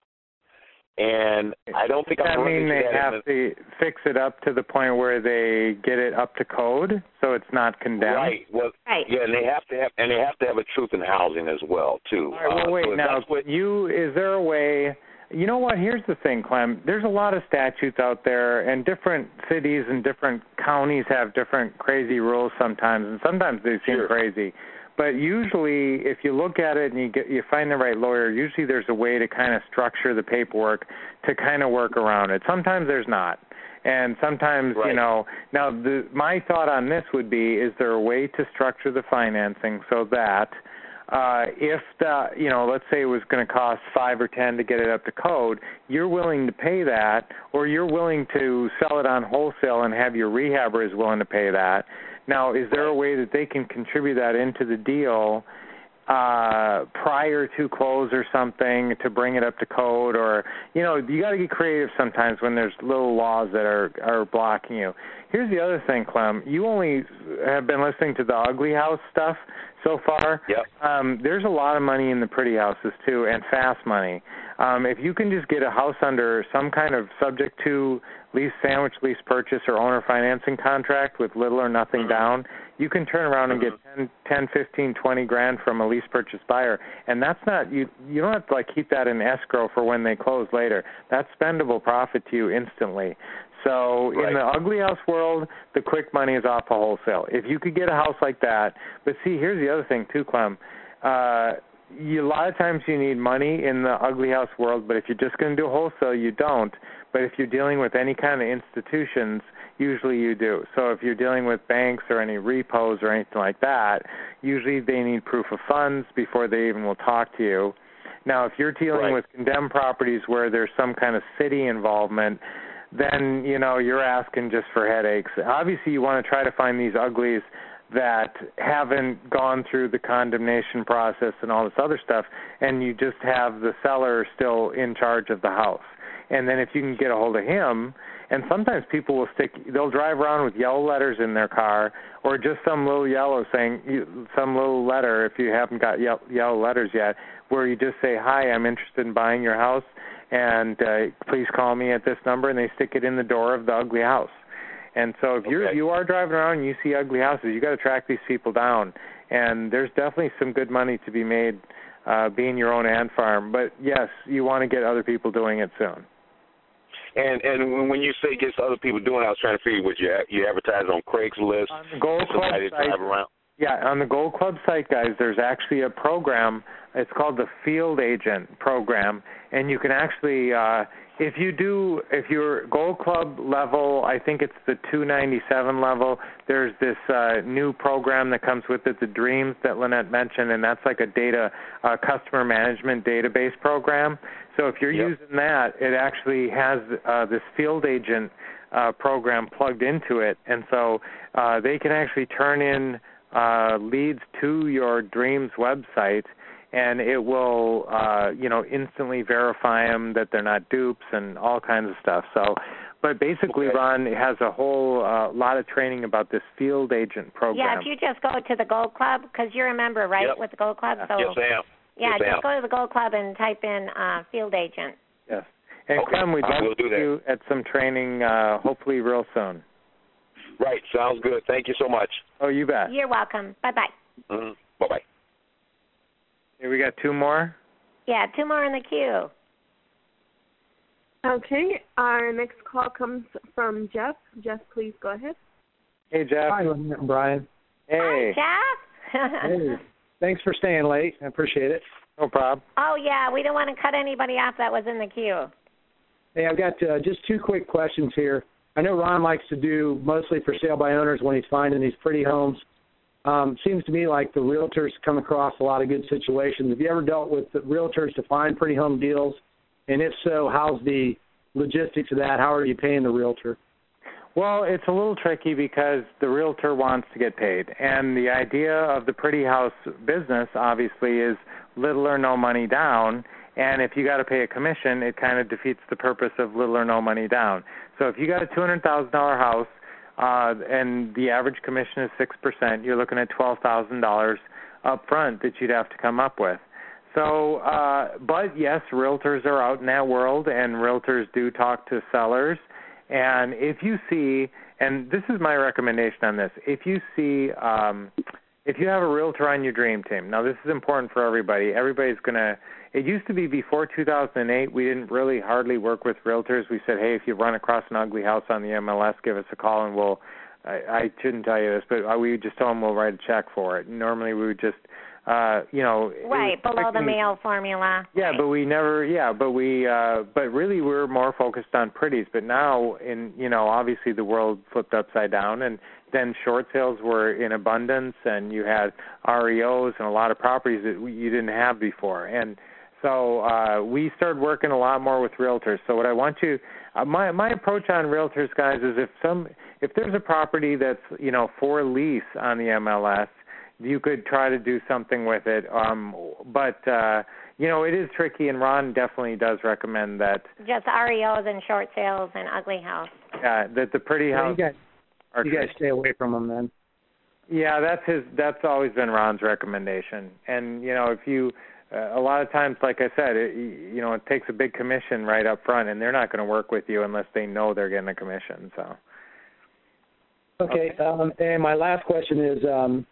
And I don't think Does I'm that mean they that in have to fix it up to the point where they get it up to code, so it's not condemned? Right. Well, Right. yeah, and they have to have, and they have to have a truth in housing as well too. All right, well, Uh, wait so now. what- You is there a way? You know what? Here's the thing, Clem. There's a lot of statutes out there, and different cities and different counties have different crazy rules sometimes, and sometimes they seem Sure. crazy. But usually, if you look at it and you get you find the right lawyer, usually there's a way to kind of structure the paperwork to kind of work around it. Sometimes there's not. And sometimes, you know, now the my thought on this would be is there a way to structure the financing so that uh, if the you know let's say it was going to cost five or ten to get it up to code, you're willing to pay that, or you're willing to sell it on wholesale and have your rehabber is willing to pay that. Now, is there a way that they can contribute that into the deal uh, prior to close or something to bring it up to code, or you know you got to get creative sometimes when there's little laws that are are blocking you. Here's the other thing, Clem. You only have been listening to the ugly house stuff so far. Yep. Um, there's a lot of money in the pretty houses too, and fast money. Um, if you can just get a house under some kind of subject to lease sandwich lease purchase or owner financing contract with little or nothing down, you can turn around and get ten, ten, fifteen, twenty grand from a lease purchase buyer, and that's not you. You don't have to like keep that in escrow for when they close later. That's spendable profit to you instantly. So in the ugly house world, the quick money is off a wholesale. If you could get a house like that, but see, here's the other thing too, Clem. Uh, you, a lot of times you need money in the ugly house world, but if you're just going to do wholesale, you don't. But if you're dealing with any kind of institutions, usually you do. So if you're dealing with banks or any repos or anything like that, usually they need proof of funds before they even will talk to you. Now, if you're dealing Right. with condemned properties where there's some kind of city involvement, then you know you're asking just for headaches. Obviously, you want to try to find these uglies that haven't gone through the condemnation process and all this other stuff, and you just have the seller still in charge of the house. And then if you can get a hold of him, and sometimes people will stick they'll drive around with yellow letters in their car or just some little yellow saying some little letter if you haven't got yellow letters yet where you just say hi i'm interested in buying your house and uh, please call me at this number and they stick it in the door of the ugly house. And so if you're you are driving around and you see ugly houses you got to track these people down. And there's definitely some good money to be made uh being your own ant farm. But yes you want to get other people doing it soon and and when you say gets other people doing, I was trying to figure what you you advertise on Craigslist. On the Gold Club site, around. Yeah, on the Gold Club site, guys, there's actually a program. It's called the Field Agent Program, and you can actually, uh, if you do, if you're Gold Club level, I think it's the 297 level. There's this uh, new program that comes with it, the Dreams that Lynette mentioned, and that's like a data, uh, customer management database program. So if you're yep. using that, it actually has uh, this field agent uh, program plugged into it, and so uh, they can actually turn in uh, leads to your Dreams website, and it will, uh, you know, instantly verify them that they're not dupes and all kinds of stuff. So, but basically, okay. Ron has a whole uh, lot of training about this field agent program. Yeah, if you just go to the Gold Club, because you're a member, right, yep. with the Gold Club. So yes, I am. Yeah, yes, just go to the Gold Club and type in uh, field agent. Yes. And okay. Clem, we'd I love to you at some training, uh, hopefully real soon. Right. Sounds good. Thank you so much. Oh, you bet. You're welcome. Bye bye. Mm-hmm. Bye bye. Okay, we got two more. Yeah, two more in the queue. Okay, our next call comes from Jeff. Jeff, please go ahead. Hey, Jeff. Hi, Brian. Hey. Hi, Jeff. hey. Thanks for staying late. I appreciate it. No problem. Oh yeah, we don't want to cut anybody off that was in the queue. Hey, I've got uh, just two quick questions here. I know Ron likes to do mostly for sale by owners when he's finding these pretty homes. Um, seems to me like the realtors come across a lot of good situations. Have you ever dealt with the realtors to find pretty home deals? And if so, how's the logistics of that? How are you paying the realtor? Well, it's a little tricky because the realtor wants to get paid. And the idea of the pretty house business obviously is little or no money down. And if you got to pay a commission, it kind of defeats the purpose of little or no money down. So if you got a $200,000 house uh, and the average commission is 6%, you're looking at $12,000 up front that you'd have to come up with. So, uh, but yes, realtors are out in that world, and realtors do talk to sellers. And if you see, and this is my recommendation on this, if you see, um, if you have a realtor on your dream team, now this is important for everybody. Everybody's going to, it used to be before 2008, we didn't really hardly work with realtors. We said, hey, if you run across an ugly house on the MLS, give us a call and we'll, I, I shouldn't tell you this, but we would just tell them we'll write a check for it. Normally we would just, uh, you know, right below the mail formula. Yeah, right. but we never, yeah, but we, uh, but really we're more focused on pretties. But now, in you know, obviously the world flipped upside down, and then short sales were in abundance, and you had REOs and a lot of properties that you didn't have before, and so uh, we started working a lot more with realtors. So what I want to, uh, my my approach on realtors, guys, is if some, if there's a property that's you know for lease on the MLS you could try to do something with it. Um, but uh, you know, it is tricky, and Ron definitely does recommend that. Just REOs and short sales and ugly house. Yeah, that the pretty house. you guys, you guys stay away from them then. Yeah, that's his. That's always been Ron's recommendation. And you know, if you, uh, a lot of times, like I said, it, you know, it takes a big commission right up front, and they're not going to work with you unless they know they're getting a commission. So. Okay, okay. Um, and my last question is, um,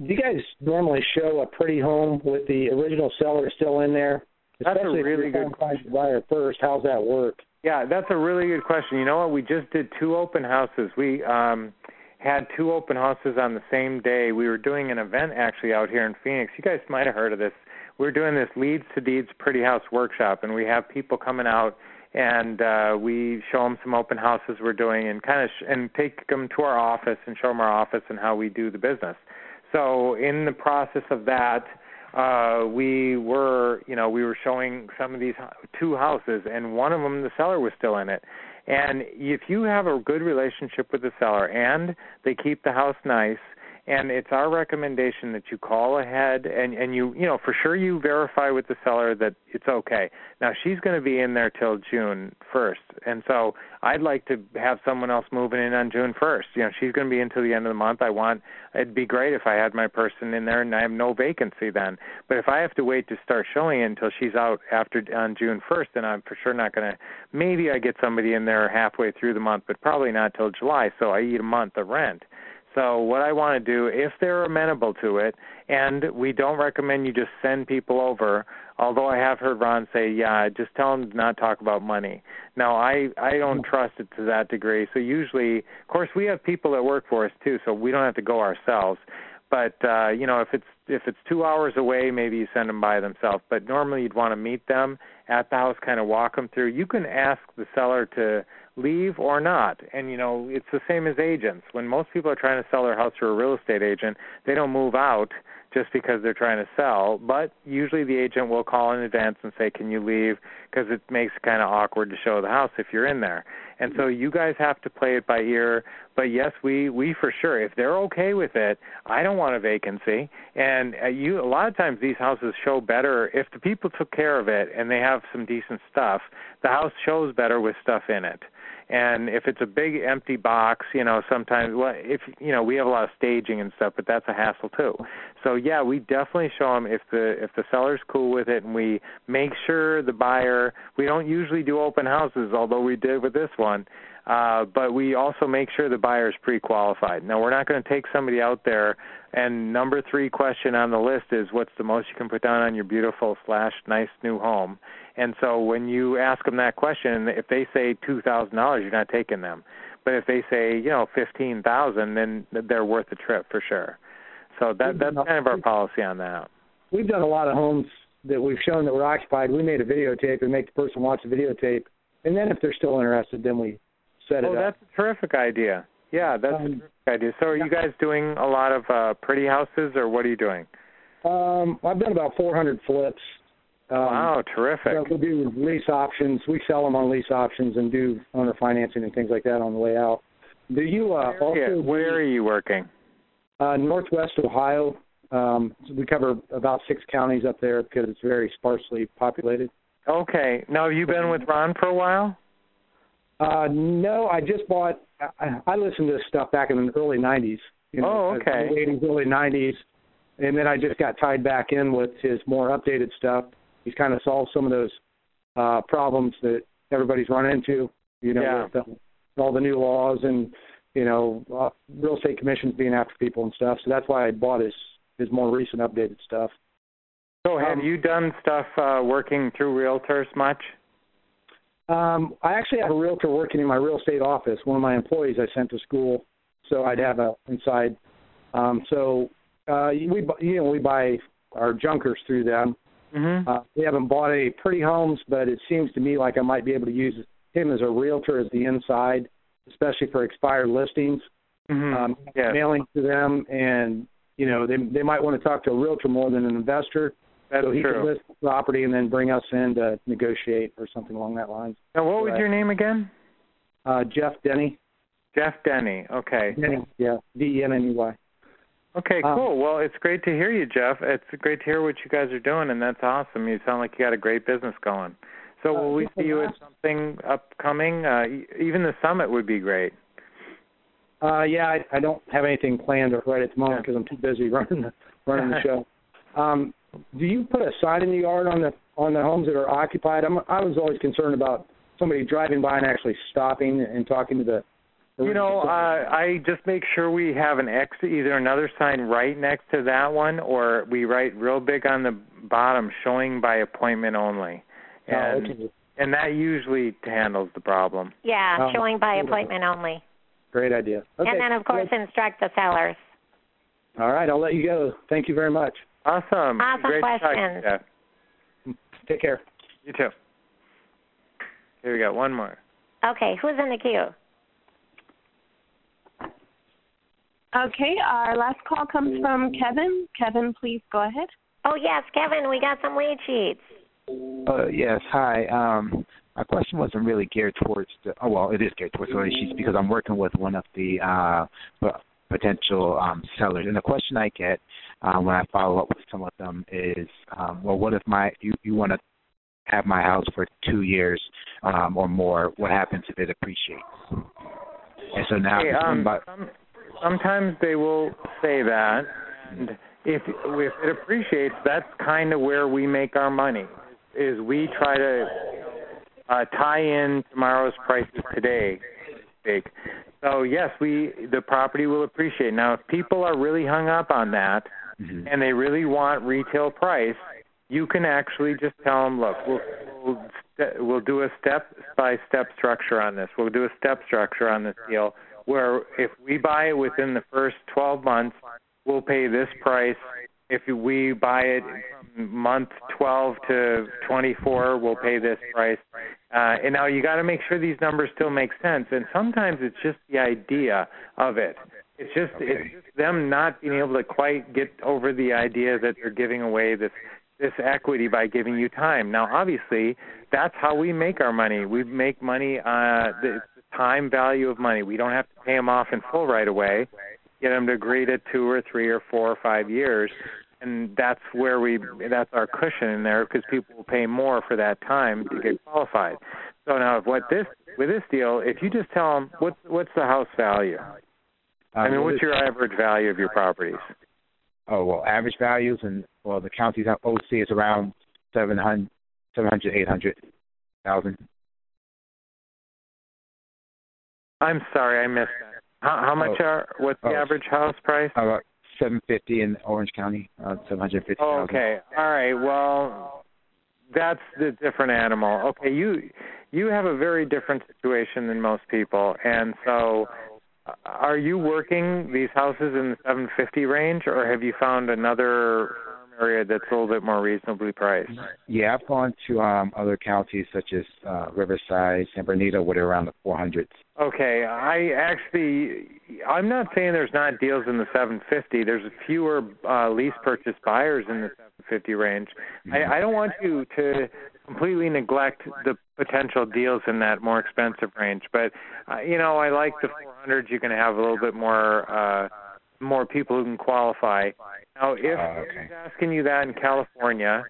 do you guys normally show a pretty home with the original seller still in there? That's Especially a really if you're good question. Buyer first, how's that work? Yeah, that's a really good question. You know what? We just did two open houses. We um had two open houses on the same day. We were doing an event actually out here in Phoenix. You guys might have heard of this. We're doing this Leads to Deeds Pretty House workshop, and we have people coming out and uh, we show them some open houses we're doing, and kind of sh- and take them to our office and show them our office and how we do the business. So in the process of that, uh, we were, you know, we were showing some of these two houses, and one of them, the seller was still in it. And if you have a good relationship with the seller, and they keep the house nice, and it's our recommendation that you call ahead and and you you know for sure you verify with the seller that it's okay. Now she's going to be in there till june first. And so i'd like to have someone else moving in on june first. You know she's going to be until the end of the month. I want it'd be great if i had my person in there and i have no vacancy then. But if i have to wait to start showing it until she's out after on june first then i'm for sure not going to maybe i get somebody in there halfway through the month but probably not till july. So i eat a month of rent so what I want to do, if they're amenable to it, and we don't recommend you just send people over. Although I have heard Ron say, yeah, just tell them to not talk about money. Now I I don't trust it to that degree. So usually, of course, we have people that work for us too, so we don't have to go ourselves. But uh, you know, if it's if it's two hours away, maybe you send them by themselves. But normally, you'd want to meet them at the house, kind of walk them through. You can ask the seller to leave or not. And you know, it's the same as agents. When most people are trying to sell their house through a real estate agent, they don't move out just because they're trying to sell, but usually the agent will call in advance and say, "Can you leave?" because it makes it kind of awkward to show the house if you're in there. And so you guys have to play it by ear. But yes, we we for sure if they're okay with it, I don't want a vacancy. And uh, you a lot of times these houses show better if the people took care of it and they have some decent stuff. The house shows better with stuff in it and if it's a big empty box you know sometimes well if you know we have a lot of staging and stuff but that's a hassle too so yeah we definitely show them if the if the seller's cool with it and we make sure the buyer we don't usually do open houses although we did with this one uh, but we also make sure the buyer is pre-qualified. Now, we're not going to take somebody out there. And number three question on the list is, what's the most you can put down on your beautiful slash nice new home? And so when you ask them that question, if they say two thousand dollars, you're not taking them. But if they say you know fifteen thousand, then they're worth the trip for sure. So that that's kind of our policy on that. We've done a lot of homes that we've shown that were occupied. We made a videotape and make the person watch the videotape, and then if they're still interested, then we set it oh, up. that's a terrific idea. Yeah, that's um, a terrific idea. So are you guys doing a lot of uh pretty houses, or what are you doing? Um, I've done about 400 flips um, wow, terrific. So we do lease options. We sell them on lease options and do owner financing and things like that on the way out. Do you uh, also? Where are you working? Uh, Northwest Ohio. Um, so we cover about six counties up there because it's very sparsely populated. Okay. Now, have you been with Ron for a while? Uh, no, I just bought. I, I listened to this stuff back in the early '90s. You know, oh, okay. Late 80s, early '90s, and then I just got tied back in with his more updated stuff he's kind of solved some of those uh, problems that everybody's run into. You know, yeah. with the, all the new laws and you know uh, real estate commissions being after people and stuff. So that's why I bought his his more recent updated stuff. So have um, you done stuff uh, working through realtors much? Um, I actually have a realtor working in my real estate office. One of my employees I sent to school, so I'd have a inside. Um, so uh, we you know we buy our junkers through them, Mm-hmm. Uh, we haven't bought any pretty homes, but it seems to me like I might be able to use him as a realtor as the inside, especially for expired listings. Mm-hmm. Um, yes. Mailing to them, and you know they they might want to talk to a realtor more than an investor. That's so he true. can list the property and then bring us in to negotiate or something along that line. Now, what was your name again? Uh, Jeff Denny. Jeff Denny. Okay. Denny. Yeah. D E N N E Y. Okay, Um, cool. well, it's great to hear you, Jeff. It's great to hear what you guys are doing, and that's awesome. You sound like you got a great business going. So, Uh, will we see you at something upcoming? Uh, even the summit would be great. Uh, yeah, I, I don't have anything planned right at the moment because I'm too busy running the running the show. Um, do you put a sign in the yard on the on the homes that are occupied? I'm, I was always concerned about somebody driving by and actually stopping and talking to the. The You know, uh, I just make sure we have an X, either another sign right next to that one, or we write real big on the bottom, showing by appointment only, Oh, and okay. and that usually handles the problem. Yeah, Oh, showing by appointment only. Great idea. Okay. And then, of course, instruct the sellers. All right, I'll let you go. Thank you very much. Awesome. Awesome Great to talk to you, questions. Take care. You too. Here we go. One more. Okay, who's in the queue? Okay, our last call comes from Kevin. Kevin, please go ahead. Oh yes, Kevin, we got some lead sheets. Uh, yes, hi. Um, my question wasn't really geared towards the. Oh well, it is geared towards the sheets because I'm working with one of the uh, potential um, sellers. And the question I get um, when I follow up with some of them is, um, well, what if my you you want to have my house for two years um, or more? What happens if it appreciates? And so now, hey, um, some, sometimes they will say that, and if if it appreciates, that's kind of where we make our money. Is we try to uh, tie in tomorrow's prices today. Big. So yes, we the property will appreciate. Now, if people are really hung up on that, mm-hmm. and they really want retail price, you can actually just tell them, look, we'll we'll, we'll do a step by step structure on this. We'll do a step structure on this deal where if we buy it within the first 12 months, we'll pay this price. If we buy it from month 12 to 24, we'll pay this price. Uh, and now you got to make sure these numbers still make sense. And sometimes it's just the idea of it. It's just okay. it's just them not being able to quite get over the idea that they're giving away this this equity by giving you time. Now, obviously, that's how we make our money. We make money uh the time value of money. We don't have to pay them off in full right away. Get them to agree to two or three or four or five years, and that's where we that's our cushion in there because people will pay more for that time to get qualified. So now, if what this with this deal, if you just tell them what's what's the house value, uh, I mean, what's your average value of your properties? Oh well, average values and well, the county's OC is around seven hundred, seven hundred, eight hundred thousand. I'm sorry, I missed that. How, how much oh, are what's the oh, average house price? About seven fifty in Orange County, uh, seven hundred fifty. Oh, okay, all right. Well, that's the different animal. Okay, you you have a very different situation than most people, and so are you working these houses in the 750 range, or have you found another area that's a little bit more reasonably priced? Yeah, I've gone to um other counties such as uh, Riverside, San Bernardino, where they're around the 400s. Okay, I actually, I'm not saying there's not deals in the 750. There's fewer uh, lease purchase buyers in the 750 range. Mm-hmm. I, I don't want you to completely neglect the potential deals in that more expensive range. But uh, you know, I like the 400s. You can have a little bit more uh, more people who can qualify. Now, if uh, okay. asking you that in California,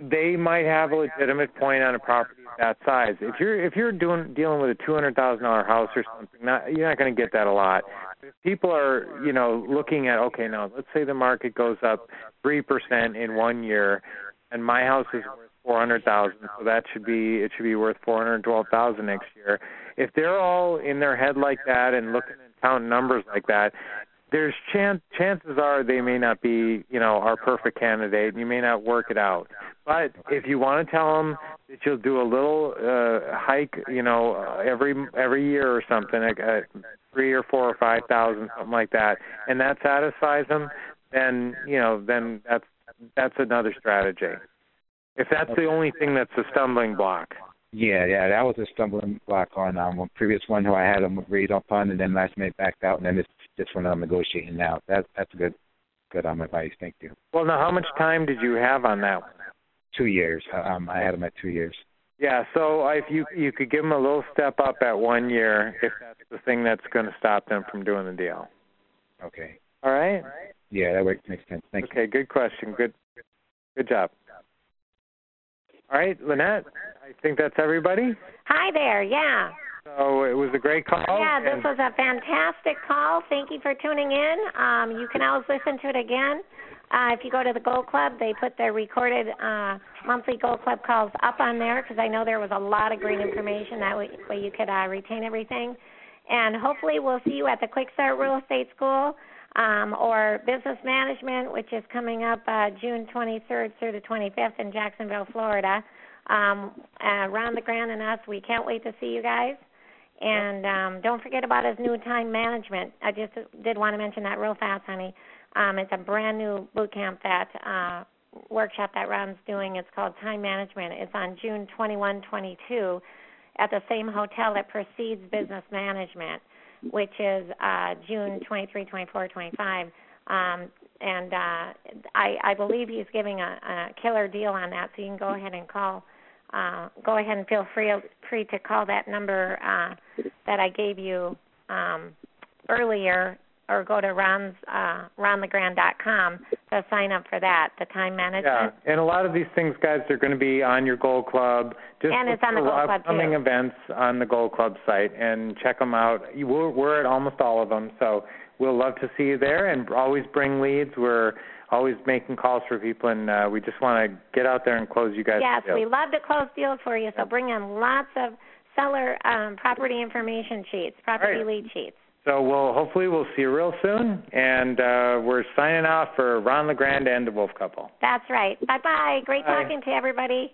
they might have a legitimate point on a property that size. If you're if you're doing dealing with a two hundred thousand dollar house or something, not, you're not going to get that a lot. If people are you know looking at okay now, let's say the market goes up three percent in one year, and my house is worth four hundred thousand, so that should be it should be worth four hundred twelve thousand next year. If they're all in their head like that and looking and counting numbers like that, there's chance chances are they may not be you know our perfect candidate. and You may not work it out. But if you want to tell them that you'll do a little uh, hike, you know, uh, every every year or something, like uh, three or four or five thousand, something like that, and that satisfies them, then you know, then that's that's another strategy. If that's the only thing that's a stumbling block. Yeah, yeah, that was a stumbling block on um one previous one who I had them agreed upon, and then last minute backed out, and then this this one I'm negotiating now. That that's good, good um advice. Thank you. Well, now how much time did you have on that one? Two years. Um, I had them at two years. Yeah, so if you you could give them a little step up at one year, if that's the thing that's going to stop them from doing the deal. Okay. All right. Yeah, that works. makes sense. Thank okay, you. Okay, good question. Good, good job. All right, Lynette, I think that's everybody. Hi there, yeah. So it was a great call. Yeah, this was a fantastic call. Thank you for tuning in. Um, you can always listen to it again. Uh, if you go to the Gold Club, they put their recorded uh, monthly Gold Club calls up on there because I know there was a lot of great information. That way, way you could uh, retain everything. And hopefully, we'll see you at the Quick Start Real Estate School um, or business management, which is coming up uh, June 23rd through the 25th in Jacksonville, Florida. Um, uh, Ron LeGrand and us, we can't wait to see you guys. And um, don't forget about his new time management. I just did want to mention that real fast, honey. Um, it's a brand new boot camp that uh, workshop that Ron's doing. It's called Time Management. It's on June 21, 22 at the same hotel that precedes Business Management which is uh, June 23, 24, 25. Um, and uh, I, I believe he's giving a, a killer deal on that, so you can go ahead and call. Uh, go ahead and feel free free to call that number uh, that I gave you um, earlier or go to Ron's uh, ronlegrand.com to sign up for that. The time management. Yeah, and a lot of these things, guys, are going to be on your Gold Club. Just And it's on the Gold Club, upcoming too. events on the Gold Club site and check them out. We're, we're at almost all of them, so we'll love to see you there. And always bring leads. We're always making calls for people, and uh, we just want to get out there and close you guys. Yes, we love to close deals for you. So bring in lots of seller um, property information sheets, property Right. lead sheets. So we'll hopefully we'll see you real soon, and uh, we're signing off for Ron LeGrand and the Wolf Couple. That's right. Bye bye. Great Bye. talking to everybody.